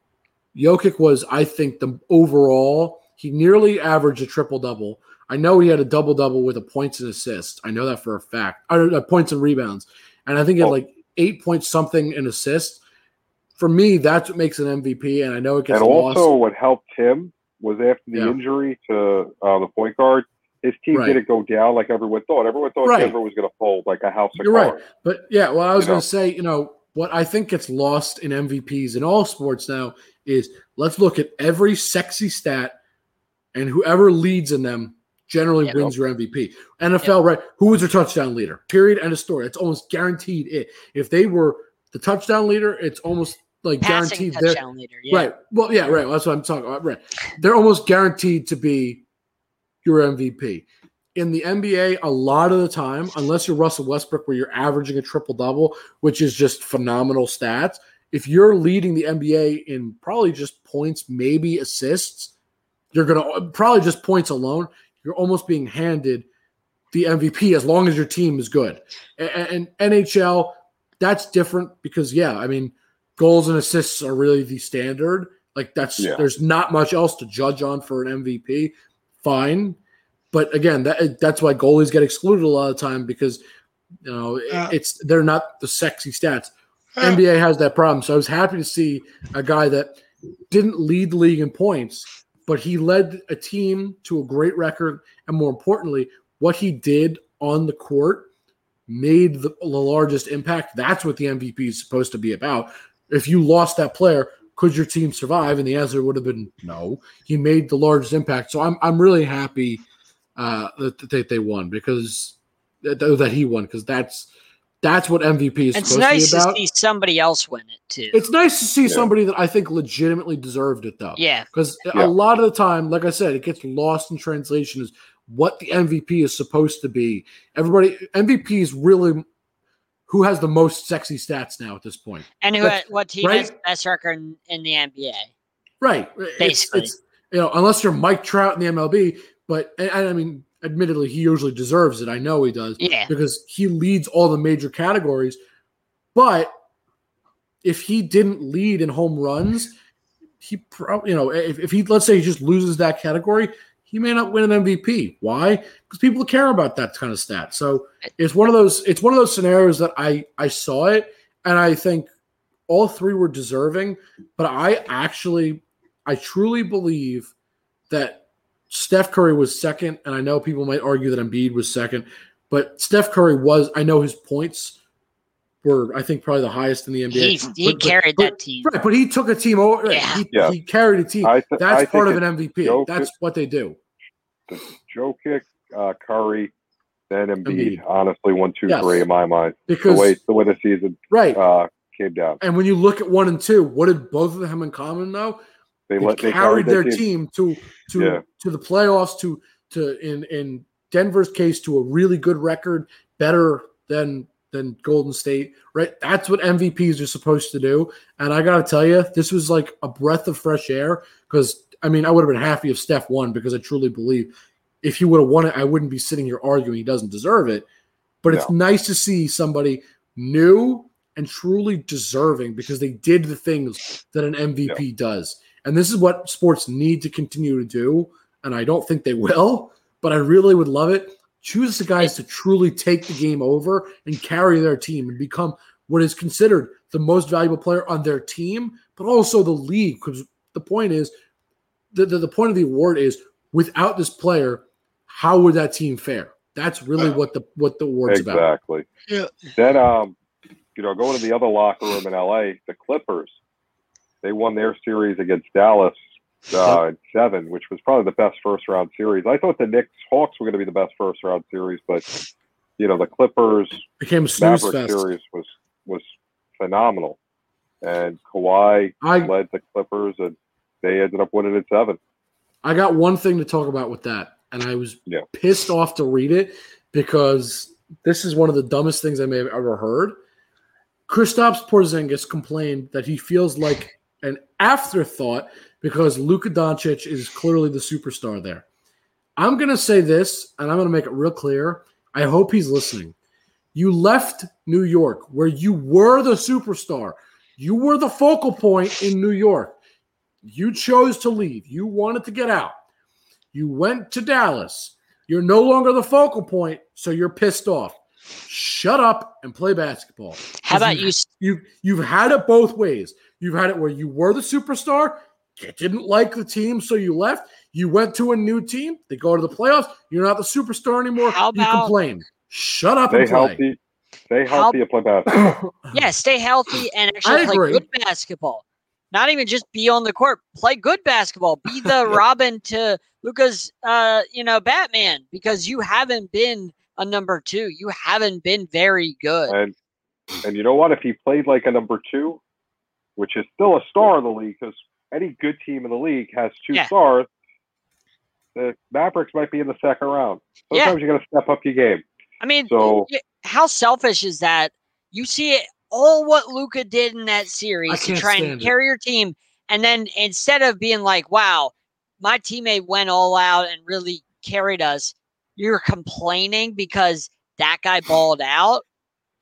Jokic was, I think, the overall he nearly averaged a triple double. I know he had a double double with a points and assists. I know that for a fact. Uh, points and rebounds, and I think he had like eight points something in assists. For me, that's what makes an MVP, and I know it gets And lost. also, what helped him was after the Yeah. injury to uh, the point guard, his team Right. didn't go down like everyone thought. Everyone thought Right. Denver was going to fold like a house of You're right. But yeah, well, I was going to say, you know, what I think gets lost in MVPs in all sports now is let's look at every sexy stat, and whoever leads in them generally Yep. wins your MVP. NFL, right? Who was your touchdown leader? Period. End of story. It's almost guaranteed. It if they were the touchdown leader, it's almost like passing guaranteed. touchdown leader. Yeah. Right. Well, yeah, right. That's what I'm talking about. Right. They're almost guaranteed to be your MVP. In the NBA, a lot of the time, unless you're Russell Westbrook, where you're averaging a triple double, which is just phenomenal stats, if you're leading the NBA in probably just points, maybe assists, you're going to uh, probably just points alone, you're almost being handed the MVP as long as your team is good. A- And, NHL, that's different because, yeah, I mean, goals and assists are really the standard. Like that's Yeah. there's not much else to judge on for an MVP. Fine, but again, that that's why goalies get excluded a lot of time because you know Uh, it's they're not the sexy stats. NBA has that problem. So I was happy to see a guy that didn't lead the league in points, but he led a team to a great record, and more importantly, what he did on the court made the, the largest impact. That's what the MVP is supposed to be about. If you lost that player, could your team survive? And the answer would have been no. He made the largest impact. So I'm I'm really happy uh, that, that they won because that, that he won because that's that's what MVP is It's supposed nice to be to see somebody else win it too. It's nice to see Yeah. somebody that I think legitimately deserved it though. yeah. Because Yeah. a lot of the time, like I said, it gets lost in translation is what the MVP is supposed to be. Everybody MVP is really who has the most sexy stats now at this point. And who That's- what team has the best record in, in the NBA? Right. It's- Basically. It's, you know, unless you're Mike Trout in the MLB, but and, and I mean, admittedly, he usually deserves it. I know he does Yeah. because he leads all the major categories. But if he didn't lead in home runs, he probably, you know, if, if he, let's say he just loses that category, he may not win an MVP. Why? Because people care about that kind of stat. So it's one of those, it's one of those scenarios that I, I saw it and I think all three were deserving, but I actually, I truly believe that Steph Curry was second, and I know people might argue that Embiid was second, but Steph Curry was. I know his points were, I think, probably the highest in the NBA. He, he But- but- carried but- that team. Right, but he took a team over. Yeah. He, Yeah. he carried a team. Th- That's I part of an MVP. Jokic- That's what they do. Jokic, uh, Curry, then Embiid. Embiid. Honestly, one, two, three Yes. in my mind. The Because way the way the season right, uh, came down, and when you look at one and two, what did both of them have in common though? they They, let they carried their team. team, to to Yeah. to the playoffs, to to in in Denver's case to a really good record, better than than Golden State. Right, that's what MVPs are supposed to do. And I got to tell you, this was like a breath of fresh air because I mean, I would have been happy if Steph won because I truly believe if he would have won it, I wouldn't be sitting here arguing he doesn't deserve it. But it's nice to see somebody new and truly deserving because they did the things that an MVP does. And this is what sports need to continue to do. And I don't think they will, but I really would love it. Choose the guys to truly take the game over and carry their team and become what is considered the most valuable player on their team, but also the league. Because the point is, the, the, the point of the award is without this player, how would that team fare? That's really what the what the award's about. Exactly. Yeah. Then, um, you know, going to the other locker room in LA, the Clippers, they won their series against Dallas uh, in seven, which was probably the best first round series. I thought the Knicks Hawks were going to be the best first round series, but you know, the Clippers Became a snooze Maverick fest. series was was phenomenal, and Kawhi I led the Clippers, and they ended up winning in seven. I got one thing to talk about with that, and I was Yeah. pissed off to read it because this is one of the dumbest things I may have ever heard. Kristaps Porzingis complained that he feels like an afterthought because Luka Doncic is clearly the superstar there. I'm going to say this, and I'm going to make it real clear. I hope he's listening. You left New York, where you were the superstar. You were the focal point in New York. You chose to leave. You wanted to get out. You went to Dallas. You're no longer the focal point, so you're pissed off. Shut up and play basketball. How about you- you? You you've had it both ways. You've had it where you were the superstar, you didn't like the team, so you left. You went to a new team. They go to the playoffs. You're not the superstar anymore. How you about- complain. Shut up and play. healthy. Stay healthy and play basketball. *coughs* Yeah, stay healthy and I actually play agree. good basketball. Not even just be on the court. Play good basketball. Be the *laughs* Robin to Luka's, uh, you know, Batman. Because you haven't been a number two. You haven't been very good. And and you know what? If he played like a number two, which is still a star in the league, because any good team in the league has two Yeah. stars, the Mavericks might be in the second round. Yeah. Sometimes you got to step up your game. I mean, So- how selfish is that? You see it all what Luka did in that series to try and stand it. carry your team, and then instead of being like, "Wow, my teammate went all out and really carried us," you're complaining because that guy balled out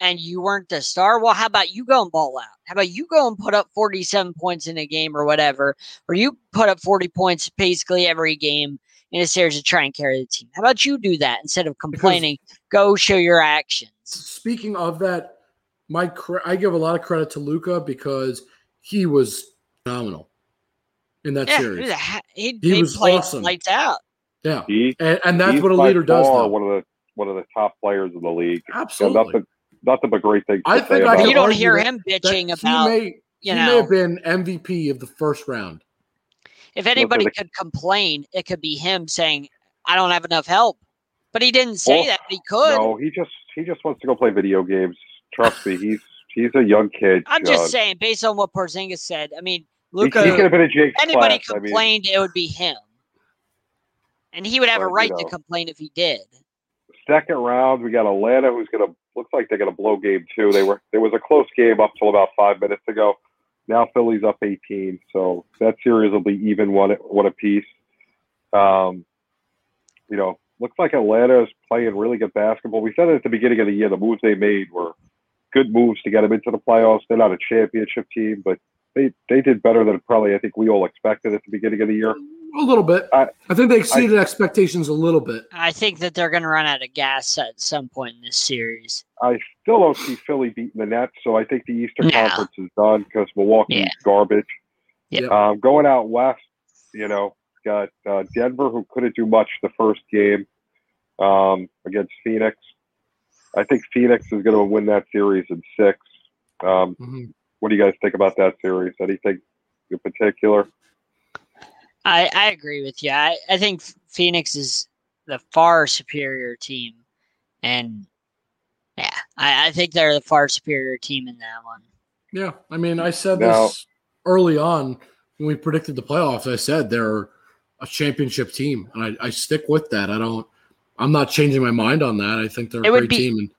and you weren't the star. Well, how about you go and ball out? How about you go and put up 47 points in a game or whatever, or you put up 40 points basically every game in a series to try and carry the team? How about you do that instead of complaining? go show your actions. Speaking of that, my cre- I give a lot of credit to Luka because he was phenomenal in that Yeah, series. was he, He he was played awesome. lights out. Yeah, He and, and that's what a leader does. far One of the one of the top players in the league. Yeah, Absolutely. nothing nothing but great things. I to think say I about You him. don't hear him That bitching he about, may, you he may have been MVP of the first round. if anybody the- could complain, it could be him saying, "I don't have enough help." But he didn't say Well, that. But he could. No, he just he just wants to go play video games. Trust me, he's he's a young kid. I'm John. just saying, based on what Porzingis said. I mean, He, he Luka. could have been a Jake's anybody class. I mean, complained, it would be him, and he would have a But, you right to complain if he did. second round, we got Atlanta, who's gonna looks like they're gonna blow game two. They were there was a close game up till about five minutes ago. Now Philly's up 18, so that series will be even one one apiece. Um, you know, looks like Atlanta is playing really good basketball. We said it at the beginning of the year. The moves they made were good moves to get them into the playoffs. They're not a championship team, but they they did better than probably I think we all expected at the beginning of the year. A little bit. I- I, think they exceeded expectations a little bit. I think that they're going to run out of gas at some point in this series. I still don't see Philly beating the Nets, so I think the Eastern No. Conference is done because Milwaukee's Yeah. garbage. Yep. Um, going out west, You know, got uh, Denver who couldn't do much the first game um, against Phoenix. I think Phoenix is going to win that series in six. Um, hmm what do you guys think about that series? Anything in particular? I, I agree with you. I, I think Phoenix is the far superior team. And yeah, I, I think they're the far superior team in that one. Yeah, I mean, I said Now- this early on when we predicted the playoffs. I said they're a championship team, and I, I stick with that. I don't. I'm not changing my mind on that. I think they're a It would great be- team. And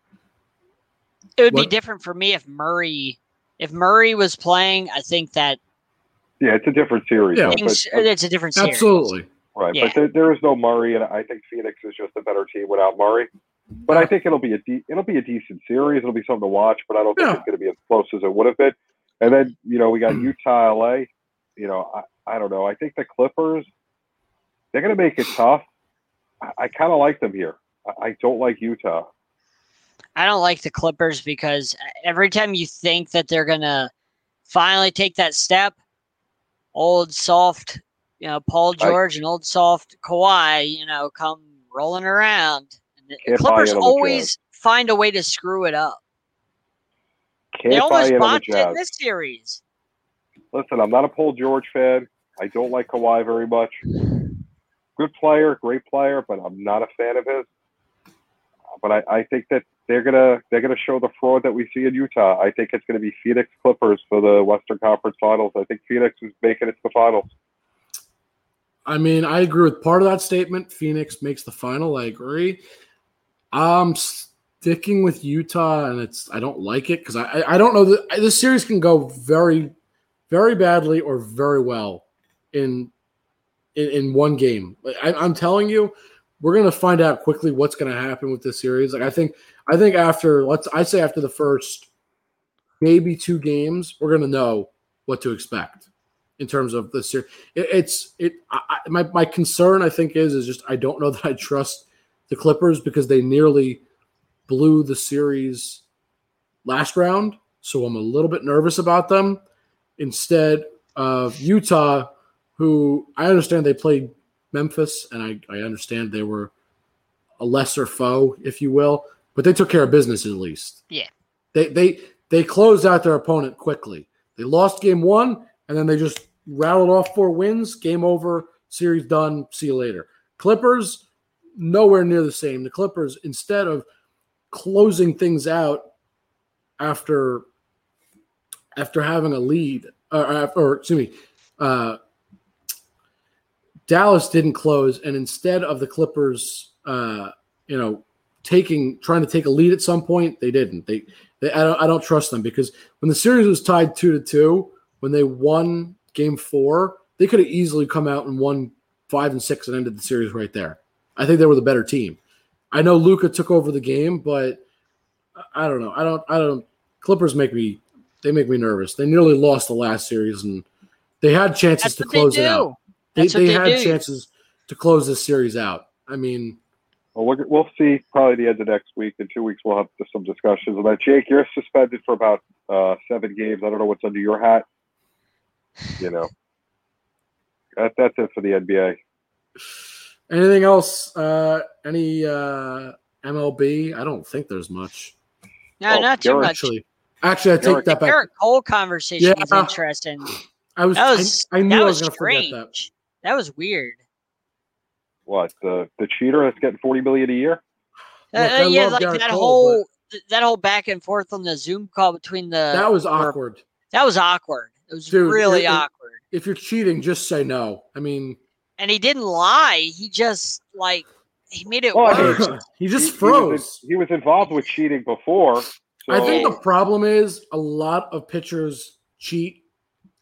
It would be different for me if Murray if Murray was playing, I think that Yeah, it's a different series. Yeah. things, but, it's a different series. absolutely, right, yeah. but there, there is no Murray, and I think Phoenix is just a better team without Murray. But I think it'll be a de- it'll be a decent series. It'll be something to watch, but I don't think Yeah. it's going to be as close as it would have been. And then you know we got hmm. Utah, LA. You know, I, I don't know. I think the Clippers they're going to make it tough. I, I kind of like them here. I, I don't like Utah. I don't like the Clippers because every time you think that they're gonna finally take that step, old soft, you know, Paul I- George and old soft Kawhi, you know, come rolling around. And Can't Clippers in on always find a way to screw it up. Can't they almost in on the botched it in this series. Listen, I'm not a Paul George fan. I don't like Kawhi very much. Good player, great player, but I'm not a fan of his. But I, I think that they're gonna they're gonna show the fraud that we see in Utah. I think it's gonna be Phoenix Clippers for the Western Conference Finals. I think Phoenix is making it to the finals. I mean, I agree with part of that statement. Phoenix makes the final. I agree. I'm sticking with Utah, and it's I don't like it because I I- don't know that this series can go very, very badly or very well in in, in one game. I, I'm telling you, we're gonna find out quickly what's gonna happen with this series. Like I think I think after let's I say after the first maybe two games, we're gonna know what to expect in terms of the series. It, it's it. I- my my concern I think is is just I don't know *laughs* that I trust the Clippers because they nearly blew the series last round, so I'm a little bit nervous about them. Instead of Utah, who I understand they played Memphis, and I, I understand they were a lesser foe, if you will, but they took care of business at least. Yeah. They they they closed out their opponent quickly. They lost game one, and then they just rattled off four wins. Game over. Series done. See you later. Clippers, nowhere near the same. The Clippers, instead of closing things out after after having a lead, or, or excuse me, uh, Dallas didn't close, and instead of the Clippers, uh, you know, taking trying to take a lead at some point, they didn't. They, they I don't I don't trust them because when the series was tied two to two, when they won Game Four, they could have easily come out and won five and six and ended the series right there. I think they were the better team. I know Luka took over the game, but I don't know. I don't. I don't. Clippers make me. They make me nervous. They nearly lost the last series, and they had chances That's to what they close it out. do. They, what they they had do. chances to close this series out. I mean, Well, we're, we'll see probably the end of next week. In two weeks, we'll have some discussions about Jake. You're suspended for about uh, seven games. I don't know what's under your hat. You know, that, that's it for the NBA. Anything else? Uh, any uh, MLB? I don't think there's much. No, Oh, not too Gerrit, much. Actually, actually, I take Gerrit- that back. Gerrit Cole conversation is Yeah. interesting. I was. That was I, I knew that I was was going to forget that. That was weird. What the the cheater that's getting forty million a year? Uh, Look, uh, yeah, like Gerrit that Cole, whole th- that whole back and forth on the Zoom call between the That was or- awkward. that was awkward. It was Dude, really it- it- awkward. If you're cheating, just say no. I mean, And he didn't lie. He just like he made it Well, I mean, worse. he just He- He froze. was, he was involved with cheating before. So I think the problem is a lot of pitchers cheat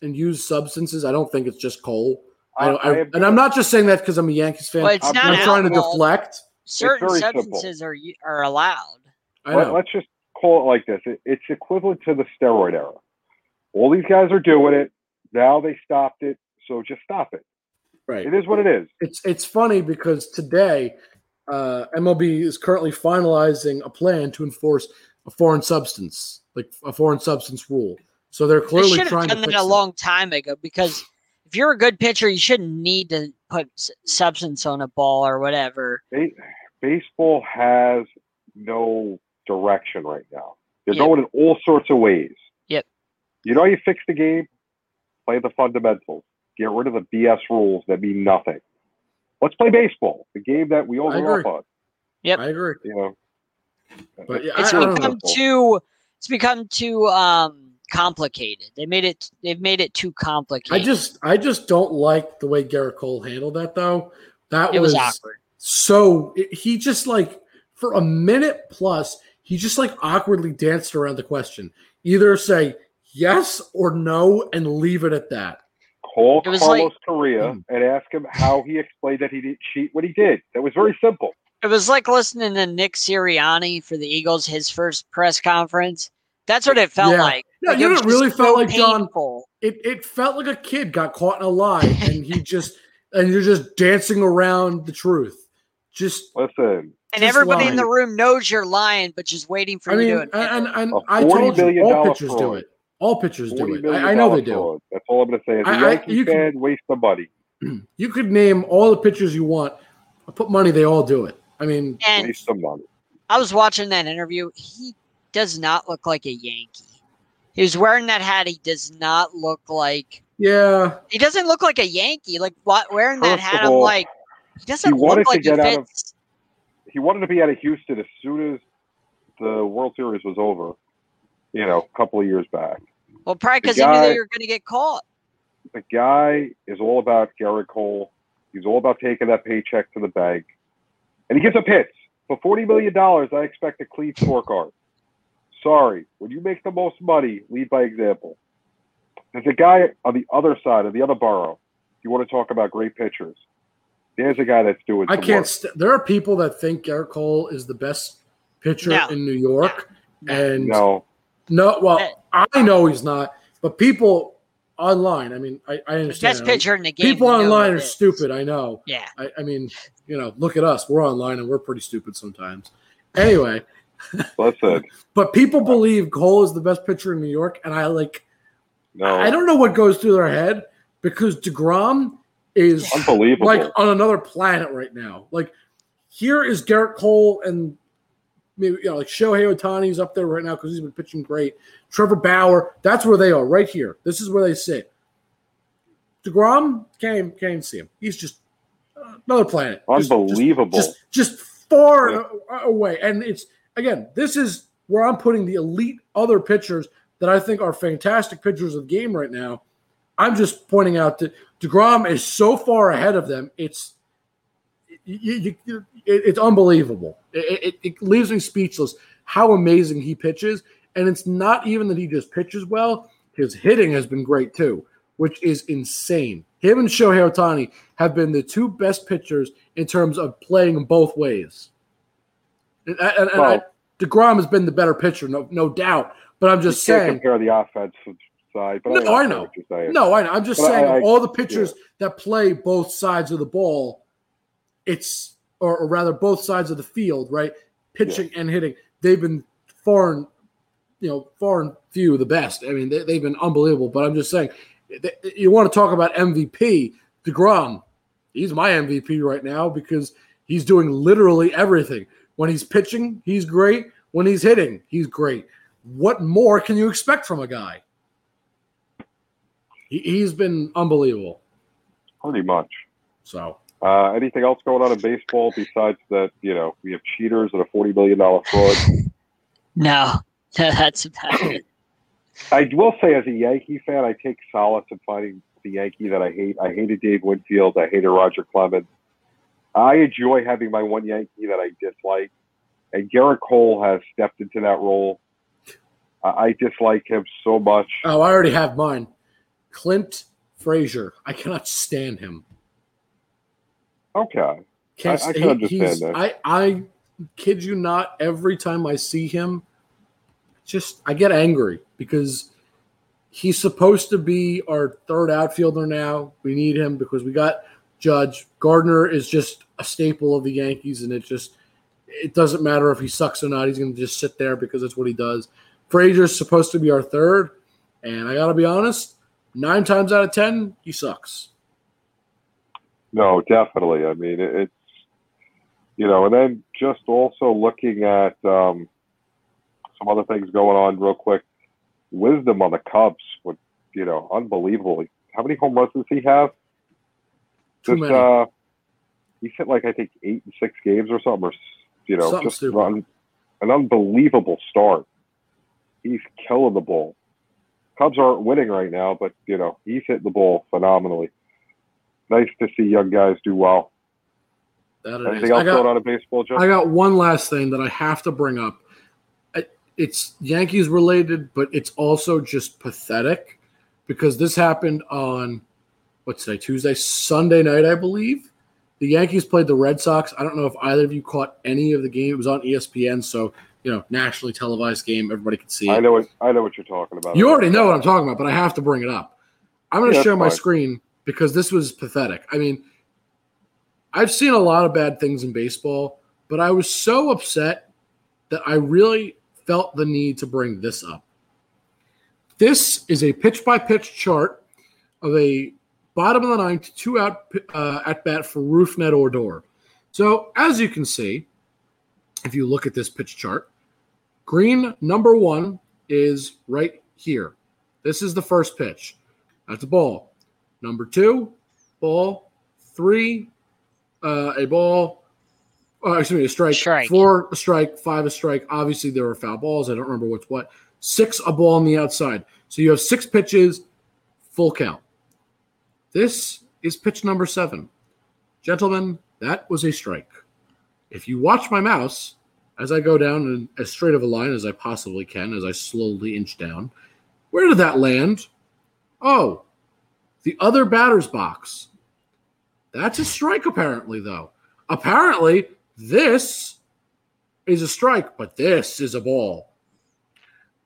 and use substances. I don't think it's just Cole. I, I- I, I have- and I'm not just saying that because I'm a Yankees fan. Well, it's I'm not I'm not trying to deflect. Certain very simple. substances are are allowed. I let's just call it like this. It, it's equivalent to the steroid era. All these guys are doing it. Now they stopped it. So just stop it. Right. It is what it is. It's it's funny because today uh, MLB is currently finalizing a plan to enforce a foreign substance, like a foreign substance rule. So they're clearly They clearly should have trying to done that fix a it. long time ago because if you're a good pitcher, you shouldn't need to put s- substance on a ball or whatever. Baseball has no direction right now. They're Yep. going in all sorts of ways. Yep. You know how you fix the game? Play the fundamentals. Get rid of the BS rules that mean nothing. Let's play baseball, the game that we all I grew agree. up on. Yep. I agree. You know. But yeah, It's I- I become know. too. It's become too um complicated. They made it. They've made it too complicated. I just I just don't like the way Gerrit Cole handled that though. That it was, was, awkward. so it- he just like for a minute plus he just like awkwardly danced around the question. Either say yes or no and leave it at that. Call It Carlos like- Correa Hmm. and ask him how he explained that he didn't cheat when he did. That was very simple. It was like listening to Nick Sirianni for the Eagles, his first press conference. That's what it felt Yeah. like. Yeah, Like, you it know it really felt so like, John? painful. It it felt like a kid got caught in a lie *laughs* and he just and you're just dancing around the truth. Just Listen, And just everybody in the room knows you're lying, but just waiting for I you mean, to and, admit and, it. and A I told you, million all pitchers do it. All pitchers do it. I, I know they do. fraud. That's all I'm going to say. As a I- I- Yankee you can- fan, waste the money. *clears throat* You could name all the pitchers you want. I put money, they all do it. I mean, And Waste the money. I was watching that interview. He does not look like a Yankee. He was wearing that hat. He does not look like. yeah, He doesn't look like a Yankee. Like what, wearing that hat, of I'm like, he doesn't wanted look to like he get out of- He wanted to be out of Houston as soon as the World Series was over, you know, a couple of years back. well, probably because he knew guy- they were going to get caught. The guy is all about Gerrit Cole. He's all about taking that paycheck to the bank. And he gives up hits. For $40 million, I expect a clean scorecard. Sorry. When you make the most money, lead by example. There's a guy on the other side of the other borough. You want to talk about great pitchers. There's a guy that's doing I can't. St- there are people that think Gerrit Cole is the best pitcher No. in New York, and No. No, well. I know he's not, but people online. I mean, I, I The understand. best pitcher in the game. People online are stupid. I know. Yeah. I, I mean, you know, look at us. We're online and we're pretty stupid sometimes. Anyway, *laughs* Listen. but people believe Cole is the best pitcher in New York, and I like. No. I don't know what goes through their head because deGrom is Unbelievable. like on another planet right now. Like here is Gerrit Cole and maybe you know like Shohei Ohtani's up there right now because he's been pitching great. Trevor Bauer, that's where they are right here. This is where they sit. deGrom can't even, can't see him. He's just uh, another planet. Just- just- Unbelievable. Just, just far Yeah. away. And it's again, this is where I'm putting the elite other pitchers that I think are fantastic pitchers of the game right now. I'm just pointing out that deGrom is so far ahead of them. It's you, you, you- it- it's unbelievable. It, it, it leaves me speechless how amazing he pitches. And it's not even that he just pitches well; his hitting has been great too, which is insane. Him and Shohei Ohtani have been the two best pitchers in terms of playing both ways. And, and, and I, deGrom has been the better pitcher, no, no doubt. But I'm just you can't saying. compare the offensive side, but No, I, I know. what you're saying. No, I know. I'm just But saying I- all the pitchers that play both sides of the ball, it's or, or rather both sides of the field, right? Pitching and hitting. They've been far and you know far and few the best. I mean, they, they've been unbelievable. But I'm just saying, you want to talk about MVP? deGrom, he's my MVP right now because he's doing literally everything. When he's pitching, he's great. When he's hitting, he's great. What more can you expect from a guy? He, he's been unbelievable. Pretty much. So Uh, anything else going on in baseball besides that? You know, we have cheaters and a forty million dollar fraud. *laughs* No, that's about it. I will say, as a Yankee fan, I take solace in finding the Yankee that I hate. I hated Dave Winfield. I hated Roger Clemens. I enjoy having my one Yankee that I dislike, and Gerrit Cole has stepped into that role. I I dislike him so much. Oh, I already have mine. Clint Frazier. I cannot stand him. Okay, Can't I- I can understand he's- that. I, I kid you not, every time I see him, just I get angry because he's supposed to be our third outfielder now. We need him because we got Judge. Gardner is just a staple of the Yankees, and it just it doesn't matter if he sucks or not. He's going to just sit there because that's what he does. Frazier's supposed to be our third, and I got to be honest, nine times out of ten, he sucks. No, definitely. I mean, it's you know, and then just also looking at um, some other things going on real quick. Wisdom on the Cubs would, you know, unbelievable. How many home runs does he have? Too Just, many. uh, he's hit like I think eight and six games or something, or you know, Something just stupid. run an unbelievable start. He's killing the ball. Cubs aren't winning right now, but you know he's hitting the ball phenomenally. Nice to see young guys do well. That it Anything is. else I got, going on in baseball, Joe? I got one last thing that I have to bring up. It's Yankees related, but it's also just pathetic because this happened on what's today, Tuesday, Sunday night, I believe. The Yankees played the Red Sox. I don't know if either of you caught any of the game. It was on ESPN, so you know, nationally televised game. Everybody could see it. I know what I know what you're talking about. You already know what I'm talking about, but I have to bring it up. I'm going to Yeah, share my fine. screen because this was pathetic. I mean, I've seen a lot of bad things in baseball, but I was so upset that I really felt the need to bring this up. This is a pitch by pitch chart of a bottom of the ninth, two out uh, at bat for Roof Rougned Odor. So, as you can see, if you look at this pitch chart, green number one is right here. This is the first pitch. That's a ball. Number two, ball. Three, uh, a ball. Uh, excuse me, a strike. Strike. Four, a strike. Five, a strike. Obviously, there were foul balls. I don't remember what's what. Six, a ball on the outside. So you have six pitches, full count. This is pitch number seven. Gentlemen, that was a strike. If you watch my mouse as I go down in as straight of a line as I possibly can, as I slowly inch down, where did that land? Oh, the other batter's box. That's a strike, apparently, though. Apparently, this is a strike, but this is a ball.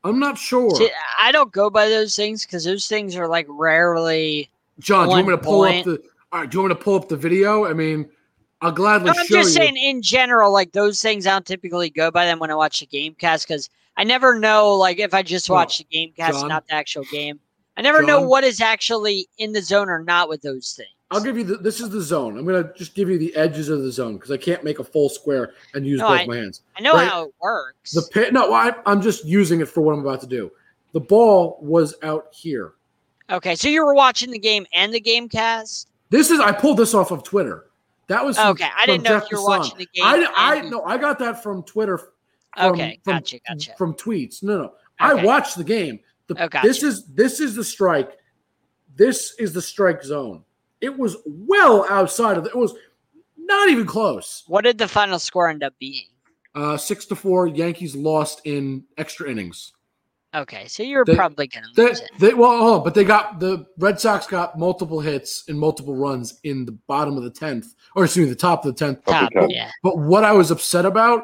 I'm not sure. See, I don't go by those things because those things are like rarely. John, do you want me to pull point. up the all right, do you want me to pull up the video? I mean, I'll gladly No, I'm show just you. saying in general, like those things, I don't typically go by them when I watch the game cast because I never know, like if I just watch the game cast, John. not the actual game. I never know what is actually in the zone or not with those things. I'll give you the, this is the zone. I'm gonna just give you the edges of the zone because I can't make a full square and use No, both I- my hands. I know right. how it works. The pit, no, I, I'm just using it for what I'm about to do. The ball was out here. okay, so you were watching the game and the game cast. This is I pulled this off of Twitter. That was from- Okay, I didn't know Jeff if you were Passan. watching the game. I, I no, I got that from Twitter. From, Okay, from, gotcha, gotcha. From tweets. No, no, I watched the game. The, Oh, gotcha. This is this is the strike. This is the strike zone. It was well outside of the, it was not even close. What did the final score end up being? Uh, six to four. Yankees lost in extra innings. Okay, so you're They- probably gonna They, lose it. they well, hold on, but they got the Red Sox got multiple hits and multiple runs in the bottom of the tenth, or excuse me, the top of the tenth. Top, okay. yeah. But what I was upset about,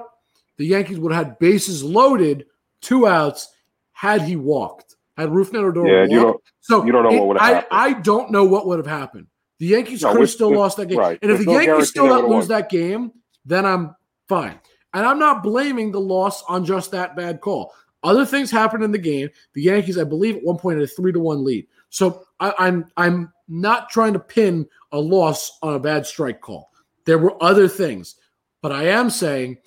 the Yankees would have had bases loaded, two outs, had he walked. Had Rougned Odor Yeah, walked. you don't. so you don't know it- what would've I, happened. I don't know what would have happened. The Yankees No, could have still with- lost that game. right. And if There's the no Yankees still not lose won. that game, then I'm fine. And I'm not blaming the loss on just that bad call. Other things happened in the game. The Yankees, I believe, at one point had a three to one lead. So I, I'm I'm not trying to pin a loss on a bad strike call. There were other things, but I am saying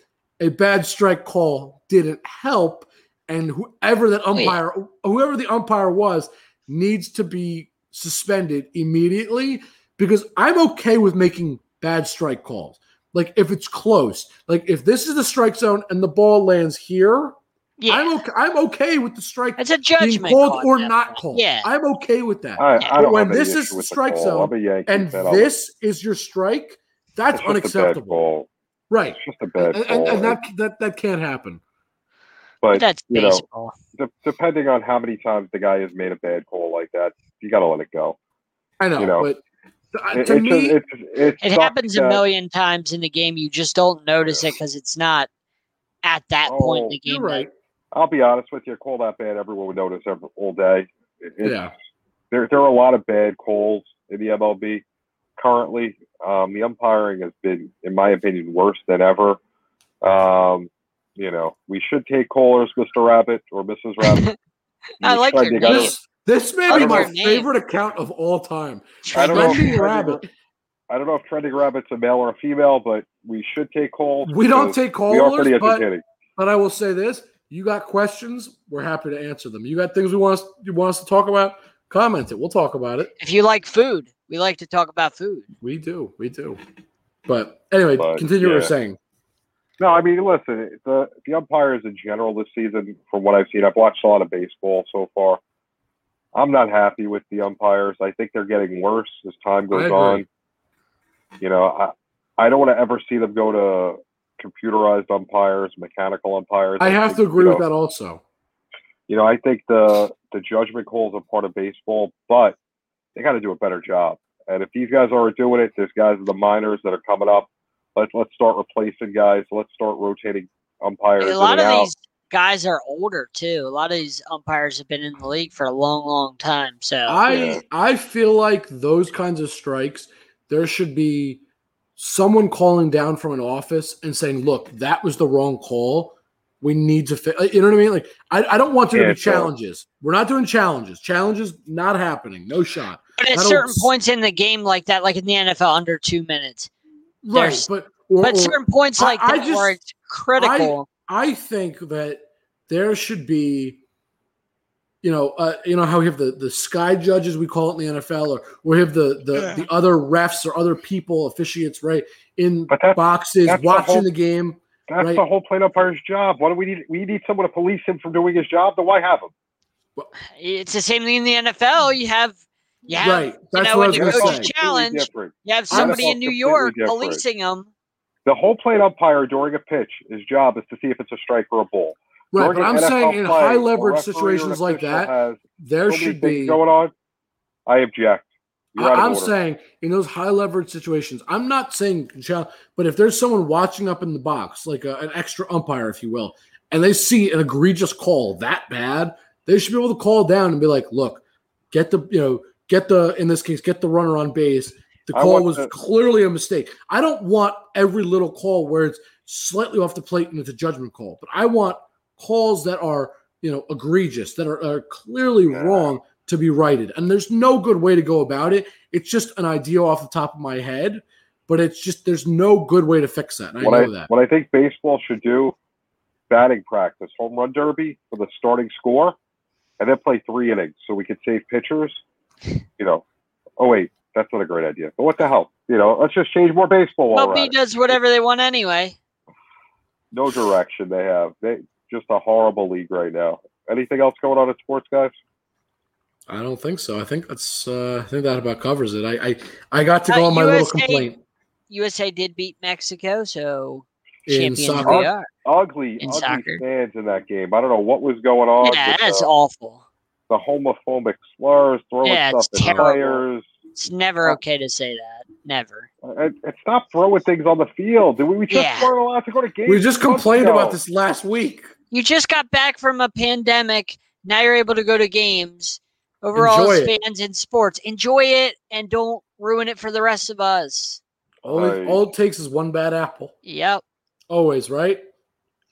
a bad strike call didn't help, and whoever that oh, Wait. umpire, whoever the umpire was, needs to be suspended immediately because I'm okay with making bad strike calls. Like if it's close, like if this is the strike zone and the ball lands here, Yeah, I'm okay. I'm okay with the strike it's a being judgment called call or that not point. called. Yeah, I'm okay with that. I, Yeah. I don't when this is the strike call. zone Yankee and fan. I'll- this is your strike, that's it's just a bad unacceptable. Right. It's just a bad And, call. and, and that, that that can't happen. But but that's you know, de- depending on how many times the guy has made a bad call like that, you got to let it go. I know, You know, but uh, It, to it's me, just, it's, it, It sucks happens a million times in the game. You just don't notice it because it's not at that point in Oh, the you're game. right. I'll be honest with you. A call that bad, everyone would notice every, all day. It- it's- Yeah. There, there are a lot of bad calls in the MLB currently. Um, the umpiring has been, in my opinion, worse than ever. Um, you know, we should take callers, Mr. Rabbit or Mrs. Rabbit. *laughs* I like your name. This, This may be my know. favorite account of all time. I don't know if Trending Trending Rabbit. I don't know if Trending Rabbit's a male or a female, but we should take calls. We don't because take We are pretty callers, but, entertaining. but I will say this: you got questions, we're happy to answer them. You got things we want us, you want us to talk about, comment it. We'll talk about it. If you like food, we like to talk about food. We do, we do. But anyway, But, continue what you're saying. No, I mean, listen, the the umpires in general this season, from what I've seen, I've watched a lot of baseball so far. I'm not happy with the umpires. I think they're getting worse as time I goes on. You know, I I don't want to ever see them go to computerized umpires, mechanical umpires. I have think, to agree you with that also. You know, I think the the judgment calls are part of baseball, but they got to do a better job. And if these guys aren't doing it, there's guys in the minors that are coming up. Let's let's start replacing guys. Let's start rotating umpires. A in lot and of out. these guys are older too. A lot of these umpires have been in the league for a long, long time. So I Yeah. I feel like those kinds of strikes, there should be someone calling down from an office and saying, "Look, that was the wrong call. We need to fit." You know what I mean? Like, I, I don't want there to Yeah, be sure. challenges. We're not doing challenges. Challenges not happening. No shot. but at certain s- points in the game like that, like in the NFL, under two minutes. Right, There's- but or, But or- certain points like I that just- where it's critical. I think that there should be, you know, uh, you know how we have the the sky judges we call it in the NFL, or we have the the, Yeah. the other refs or other people officiates right in that's- boxes that's the watching whole- the game. That's Right. the whole plate umpire's job. What do we need? We need someone to police him from doing his job. Then why have him? it's the same thing in the NFL. You have, you have, right, you know, what I when was you going go to to say. Challenge, different. you have somebody in New York different. policing them. The whole plate umpire during a pitch, his job is to see if it's a strike or a ball. Right, During but I'm NFL saying in play, high leverage referee or an situations like that, has there should be. going on. I object. You're out of I'm order. saying in those high leverage situations, I'm not saying, chal- but if there's someone watching up in the box, like a, an extra umpire, if you will, and they see an egregious call that bad, they should be able to call down and be like, "Look, get the you know, get the in this case, get the runner on base. The call was the- clearly a mistake. I don't want every little call where it's slightly off the plate and it's a judgment call, but I want calls that are you know egregious, that are, are clearly Yeah. wrong to be righted. And there's no good way to go about it. It's just an idea off the top of my head, but it's just there's no good way to fix that. And I what know I that. what I think baseball should do, batting practice, home run derby for the starting score, and then play three innings so we could save pitchers. You know, oh wait, that's not a great idea. But what the hell? You know, let's just change more baseball. While we're Nobody it. does whatever they want anyway. No direction they have. They just a horrible league right now. Anything else going on in sports, guys? I don't think so. I think that's uh, I think that about covers it. I I, I got to Uh, go on my little complaint USA did beat Mexico, so in soccer. we are. Ugly, In ugly soccer. fans in that game. I don't know what was going on. Yeah, that's the, awful. The homophobic slurs, throwing Yeah, stuff it's at terrible. players. It's never Uh, okay to say that. Never. And, and stop throwing things on the field. We, we just Yeah. weren't allowed to go to games. We just complained about this last week. You just got back from a pandemic. Now you're able to go to games. Overall, as fans in sports, enjoy it and don't ruin it for the rest of us. All, it, all it takes is one bad apple. Yep. Always, right?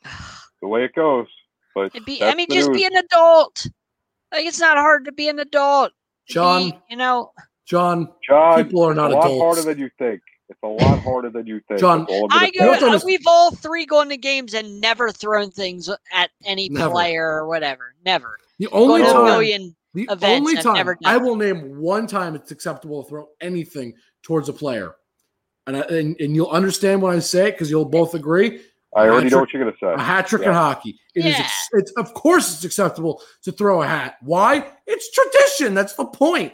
*sighs* the way it goes. But be, I that's mean, just news. be an adult. Like it's not hard to be an adult. Be- John, you know, John, John, people are not it's a lot adults. harder than you think. It's a lot harder than you think. John, I'm I gonna go. You have to say. understand- We've all three gone to games and never thrown things at any Never. player or whatever. Never. the only Gone a time million. The events only I've time never I will name one time it's acceptable to throw anything towards a player, and I, and, and you'll understand when I say it because you'll both agree. I already know what you're gonna say. A hat trick in hockey. It is. Yeah. ex- It's of course it's acceptable to throw a hat. Why? It's tradition. That's the point.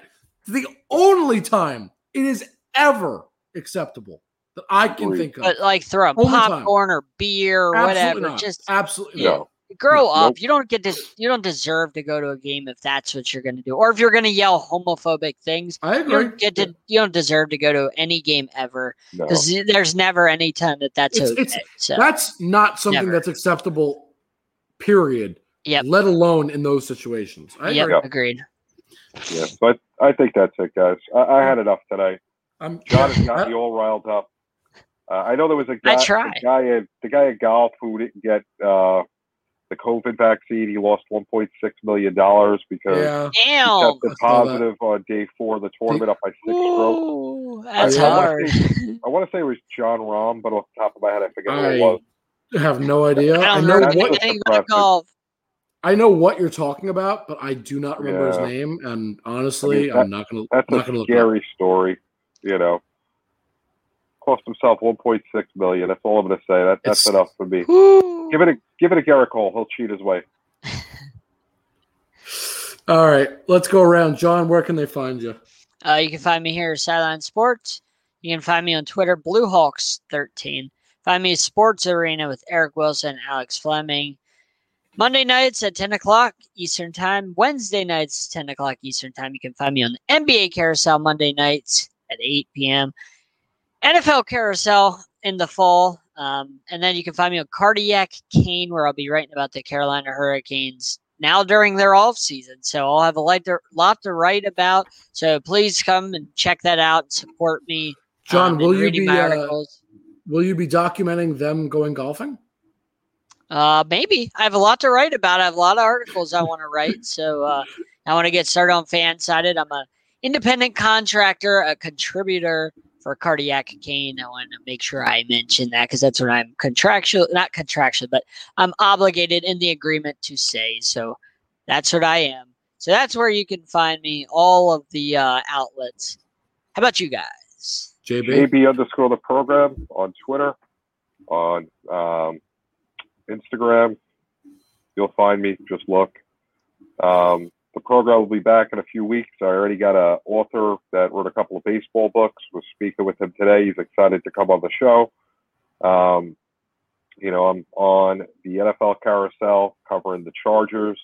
The only time it is ever acceptable that I can Agreed. think of. But like throw Only time. popcorn or beer or Absolutely whatever. not. Just Absolutely Yeah. not. Grow Nope. up. You don't get to. You don't deserve to go to a game if that's what you're going to do, or if you're going to yell homophobic things. I You agree. don't get to. You don't deserve to go to any game ever No. because there's never any time that that's It's- okay. it's- so That's not something Never. that's acceptable. Period. Yep. Let alone in those situations. I yep, agree. Yep. agreed. Yeah, but I think that's it, guys. I, I had enough today. I'm John has got I- *laughs* me all riled up. Uh, I know there was a guy, I try. the guy at the guy at golf who didn't get uh, the COVID vaccine. He lost 1.6 million dollars because Yeah. he Damn. I tested positive on day four of the tournament up by six strokes. That's I- I wanna hard. I want to say it was Jon Rahm, but off the top of my head, I forget who it was. Have no idea. I I, don't know what what's anything about impressive. golf. I know what you're talking about, but I do not remember Yeah. his name. And honestly, I mean, I'm not gonna. That's I'm not a gonna up. scary story, you know. Cost himself 1.6 million. That's all I'm going to say. That, that's It's- enough for me. Woo. Give it a give it a Gerrit Cole. He'll cheat his way. *laughs* All right, let's go around. John, where can they find you? Uh, you can find me here at Sideline Sports. You can find me on Twitter, BlueHawks13. Find me at Sports Arena with Eric Wilson, Alex Fleming. Monday nights at 10 o'clock Eastern Time. Wednesday nights, 10 o'clock Eastern Time. You can find me on the NBA Carousel Monday nights at 8 p.m. NFL Carousel in the fall. Um, and then you can find me on Cardiac Cane, where I'll be writing about the Carolina Hurricanes now during their off season. So I'll have a lot to, lot to write about. So please come and check that out and support me. John, um, will you be uh, will you be documenting them going golfing? Uh, maybe I have a lot to write about. I have a lot of articles I want to write. So uh, I want to get started on Fansided. I'm a independent contractor, a contributor for Cardiac Cane. I want to make sure I mention that because that's what I'm contractual, not contractual, but I'm obligated in the agreement to say. So that's what I am. So that's where you can find me. All of the uh, outlets. How about you guys? JB. JB underscore the program on Twitter, on um, Instagram. You'll find me. Just look. Um, the program will be back in a few weeks. I already got an author that wrote a couple of baseball books. Was speaking with him today. He's excited to come on the show. Um, you know, I'm on the NFL carousel covering the Chargers.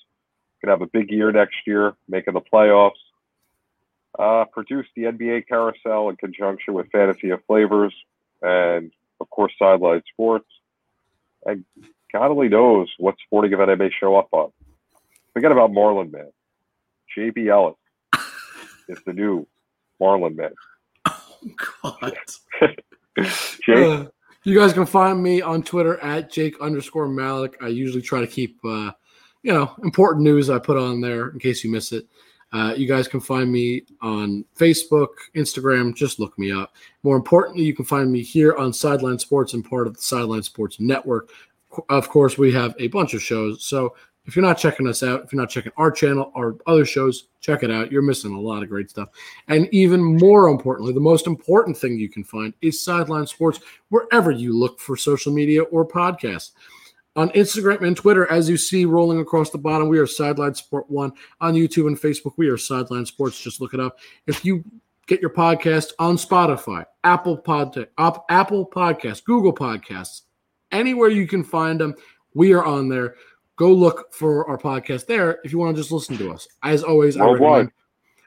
Gonna have a big year next year, making the playoffs. Uh, produced the NBA carousel in conjunction with Fantasy of Flavors and, of course, Sideline Sports. And God only knows what sporting event I may show up on. Forget about Marlin Man. JB Ellis is the new Marlin Man. *laughs* Oh, God. *laughs* Jake, Uh, you guys can find me on Twitter at Jake underscore Malik. I usually try to keep, uh, you know, important news I put on there in case you miss it. Uh, you guys can find me on Facebook, Instagram. Just look me up. More importantly, you can find me here on Sideline Sports and part of the Sideline Sports Network. Of course, we have a bunch of shows. So if you're not checking us out, if you're not checking our channel our other shows, check it out. You're missing a lot of great stuff. And even more importantly, the most important thing you can find is Sideline Sports wherever you look for social media or podcasts. On Instagram and Twitter, as you see rolling across the bottom, we are Sideline Sport One. On YouTube and Facebook, we are Sideline Sports. Just look it up. If you get your podcast on Spotify, Apple Pod, Apple Podcasts, Google Podcasts, anywhere you can find them, we are on there. Go look for our podcast there if you want to just listen to us. As always, I Worldwide.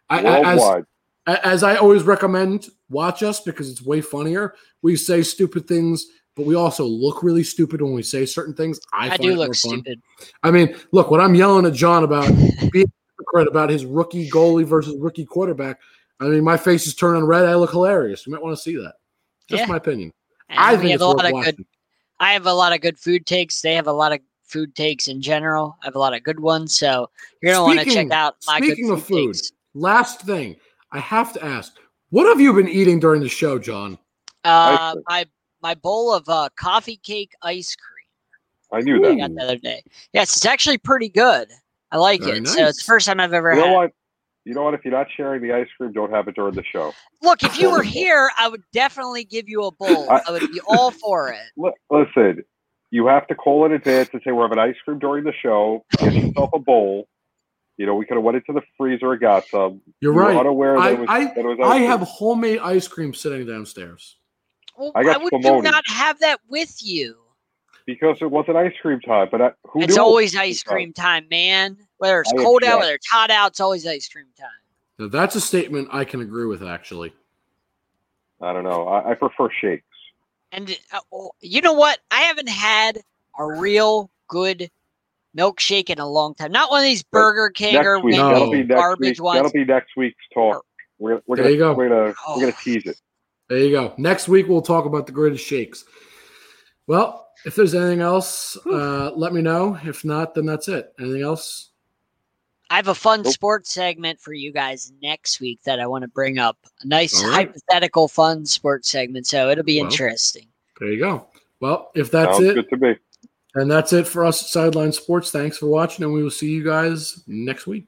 recommend. I, I- as, as I always recommend, watch us because it's way funnier. We say stupid things, but we also look really stupid when we say certain things. I, I, find do it more look fun. stupid. I mean, look, what I'm yelling at John about being a hypocrite about his rookie goalie versus rookie quarterback, I mean, my face is turning red. I look hilarious. You might want to see that. Just Yeah. my opinion. And I think have it's a worth lot of watching. good. I have a lot of good food takes. They have a lot of food takes in general. I have a lot of good ones. So you're gonna want to check out my good speaking food, of food, takes. Last thing, I have to ask, what have you been eating during the show, John? Uh, my my bowl of uh, coffee cake ice cream. I knew I that. got the other day. Yes, it's actually pretty good. I like Very it. So it's the first time I've ever You know had. what? You know what? If you're not sharing the ice cream, don't have it during the show. Look, if you were *laughs* here, I would definitely give you a bowl. I- I would be all for it. *laughs* Li- Listen, you have to call in advance and say we're having ice cream during the show. Get yourself a bowl. You know, we could have went into the freezer and got some. You're We were right. unaware that I, it was, I, that was I have homemade ice cream sitting downstairs. Well, I got why would you not have that with you? because it wasn't ice cream time. But I, who It's knew always was ice cream time, man. Whether it's I cold out, object. whether it's hot out, it's always ice cream time. Now, that's a statement I can agree with, actually. I don't know. I, I prefer shakes. And uh, oh, you know what? I haven't had a real good milkshake in a long time. Not one of these Burger King or Next week, No. Wendy's be next garbage week. ones. That'll be next week's talk. We're, we're There gonna you go. we're gonna Oh. we're gonna tease it. There you go. Next week, we'll talk about the greatest shakes. Well, If there's anything else, uh, let me know. If not, then that's it. Anything else? I have a fun Nope. sports segment for you guys next week that I want to bring up. A nice All right. hypothetical fun sports segment. So it'll be Well, interesting. There you go. Well, if that's Sounds it, good to me. and that's it for us at Sideline Sports. Thanks for watching, and we will see you guys next week.